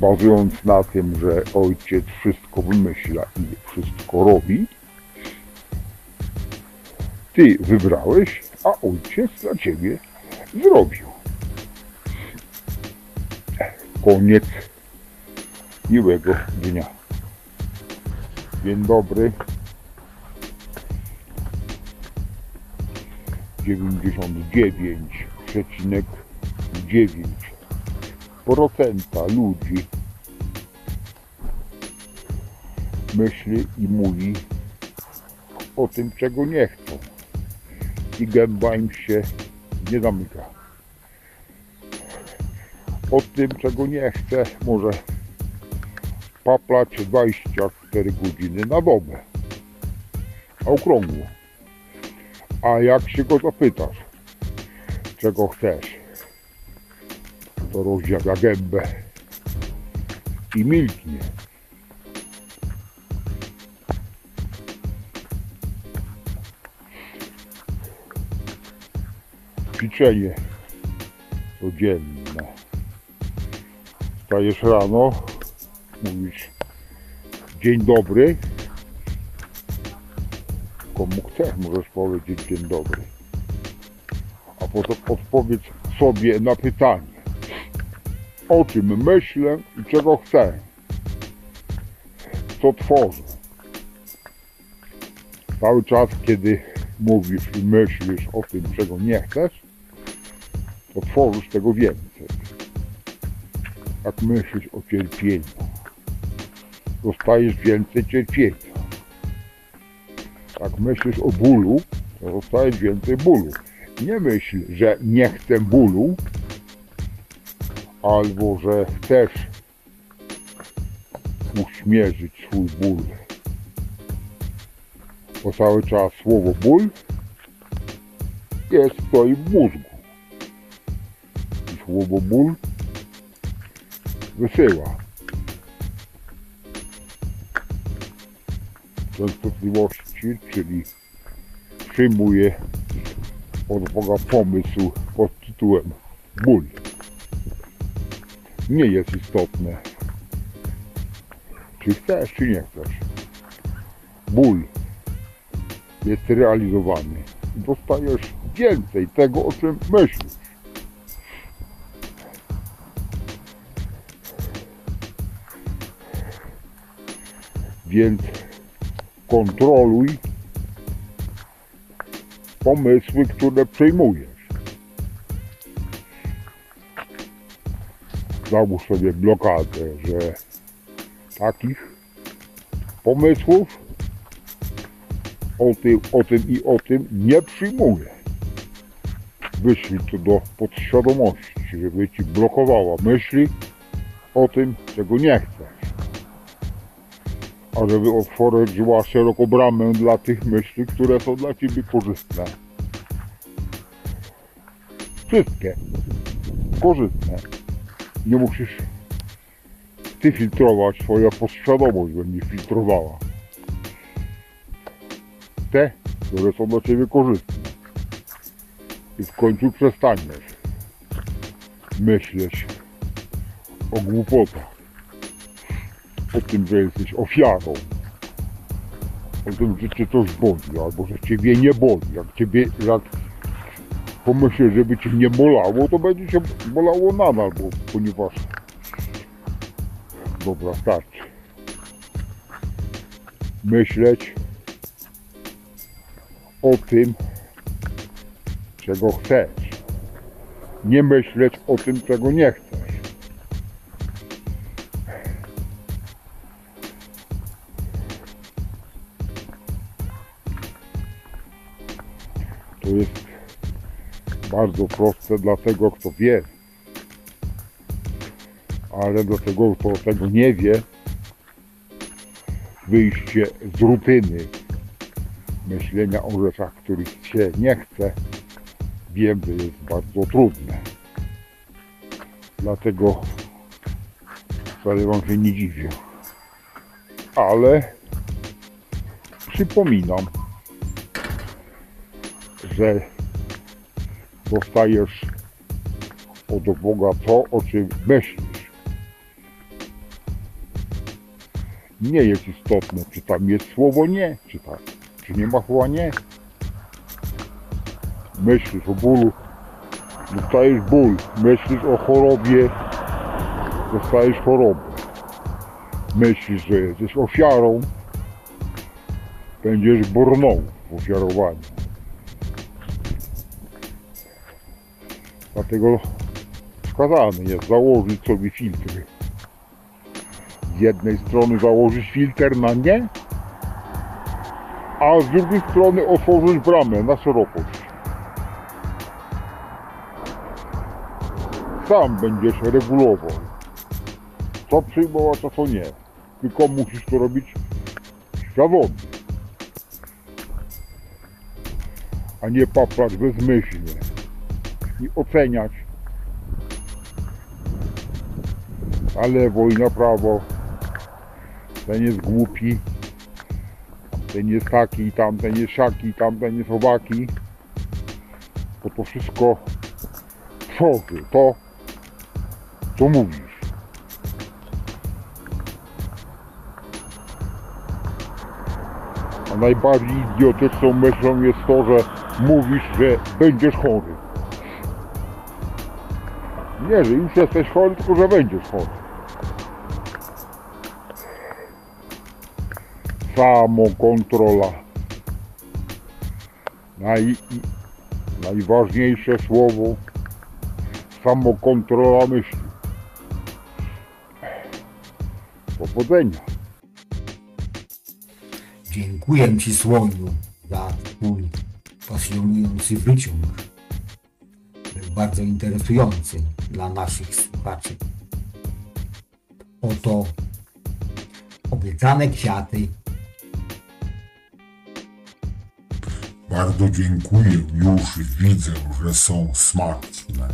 bazując na tym, że ojciec wszystko wymyśla i wszystko robi, ty wybrałeś, a ojciec dla ciebie zrobił. Koniec miłego dnia. Dzień dobry. 99,9% ludzi myśli i mówi o tym, czego nie chcą. I gęba im się nie zamyka. O tym, czego nie chce, może paplać 24 godziny na dobę. A okrągło. A jak się go zapytasz, czego chcesz, to rozdziawia gębę i milknie. Ćwiczenie codzienne. Wstajesz rano, mówisz dzień dobry. Komu chcesz, możesz powiedzieć dzień dobry. A potem odpowiedz sobie na pytanie. O czym myślę i czego chcę. Co tworzę. Cały czas, kiedy mówisz i myślisz o tym, czego nie chcesz, to tworzysz tego więcej. Jak myślisz o cierpieniu, dostajesz więcej cierpienia. Jak myślisz o bólu, to dostajesz więcej bólu. Nie myśl, że nie chcę bólu, albo że chcesz uśmierzyć swój ból. Bo cały czas słowo ból jest w twoim mózgu. I słowo ból wysyła częstotliwości, czyli przyjmuje od Boga pomysł pod tytułem ból. Nie jest istotne, czy chcesz, czy nie chcesz. Ból jest realizowany. Dostajesz więcej tego, o czym myślisz. Więc kontroluj pomysły, które przyjmujesz. Załóż sobie blokadę, że takich pomysłów o tym, o tym i o tym nie przyjmuję. Wyślij to do podświadomości, żeby ci blokowała myśli o tym, czego nie chcesz. A żeby otworzyła szeroko bramę dla tych myśli, które są dla ciebie korzystne. Wszystkie korzystne. Nie musisz ty filtrować, twoja podświadomość będzie filtrowała te, które są dla Ciebie korzystne. I w końcu przestaniesz myśleć o głupotach, o tym, że jesteś ofiarą, o tym, że Cię coś boli, albo że Ciebie nie boli. Jak Ciebie, jak pomyślisz, żeby Cię nie bolało, to będzie Cię bolało nadal, bo, ponieważ dobra, starczy. Myśleć o tym, czego chcesz. Nie myśleć o tym, czego nie chcesz. Bardzo proste dla tego, kto wie. Ale dla tego, kto tego nie wie, wyjście z rutyny, myślenia o rzeczach, których się nie chce, wiem, że jest bardzo trudne. Dlatego wcale wam się nie dziwię. Ale przypominam, że dostajesz od Boga to, o czym myślisz. Nie jest istotne, czy tam jest słowo nie, czy tak czy nie ma chyba nie? Myślisz o bólu, dostajesz ból. Myślisz o chorobie, dostajesz chorobę. Myślisz, że jesteś ofiarą, będziesz brnął w ofiarowaniu. Dlatego wskazane jest założyć sobie filtry. Z jednej strony założyć filtr na nie, a z drugiej strony otworzyć bramę na szerokość. Sam będziesz regulował, co przyjmować, a co nie. Tylko musisz to robić świadomie, a nie paplać bezmyślnie i oceniać na lewo i na prawo. Ten jest głupi, ten jest taki, tamten jest siaki, tamten jest owaki. Bo to wszystko tworzy to, co mówisz. A najbardziej idiotyczną myślą jest to, że mówisz, że będziesz chory. Nie, że już jesteś chory, tylko że będziesz chory. Samokontrola. Naj, najważniejsze słowo. Samokontrola myśli. Powodzenia. Dziękuję Ci Słoniu za Twój pasjonujący wyciąg. Był bardzo interesujący dla naszych słuchaczy. Oto obiecane kwiaty Bardzo dziękuję, już widzę, że są smaczne.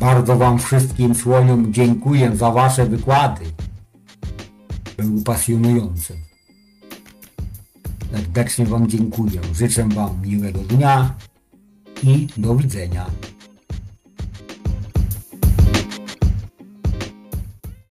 Bardzo Wam wszystkim słoniom dziękuję za Wasze wykłady. Były pasjonujące. Serdecznie Wam dziękuję. Życzę Wam miłego dnia i do widzenia.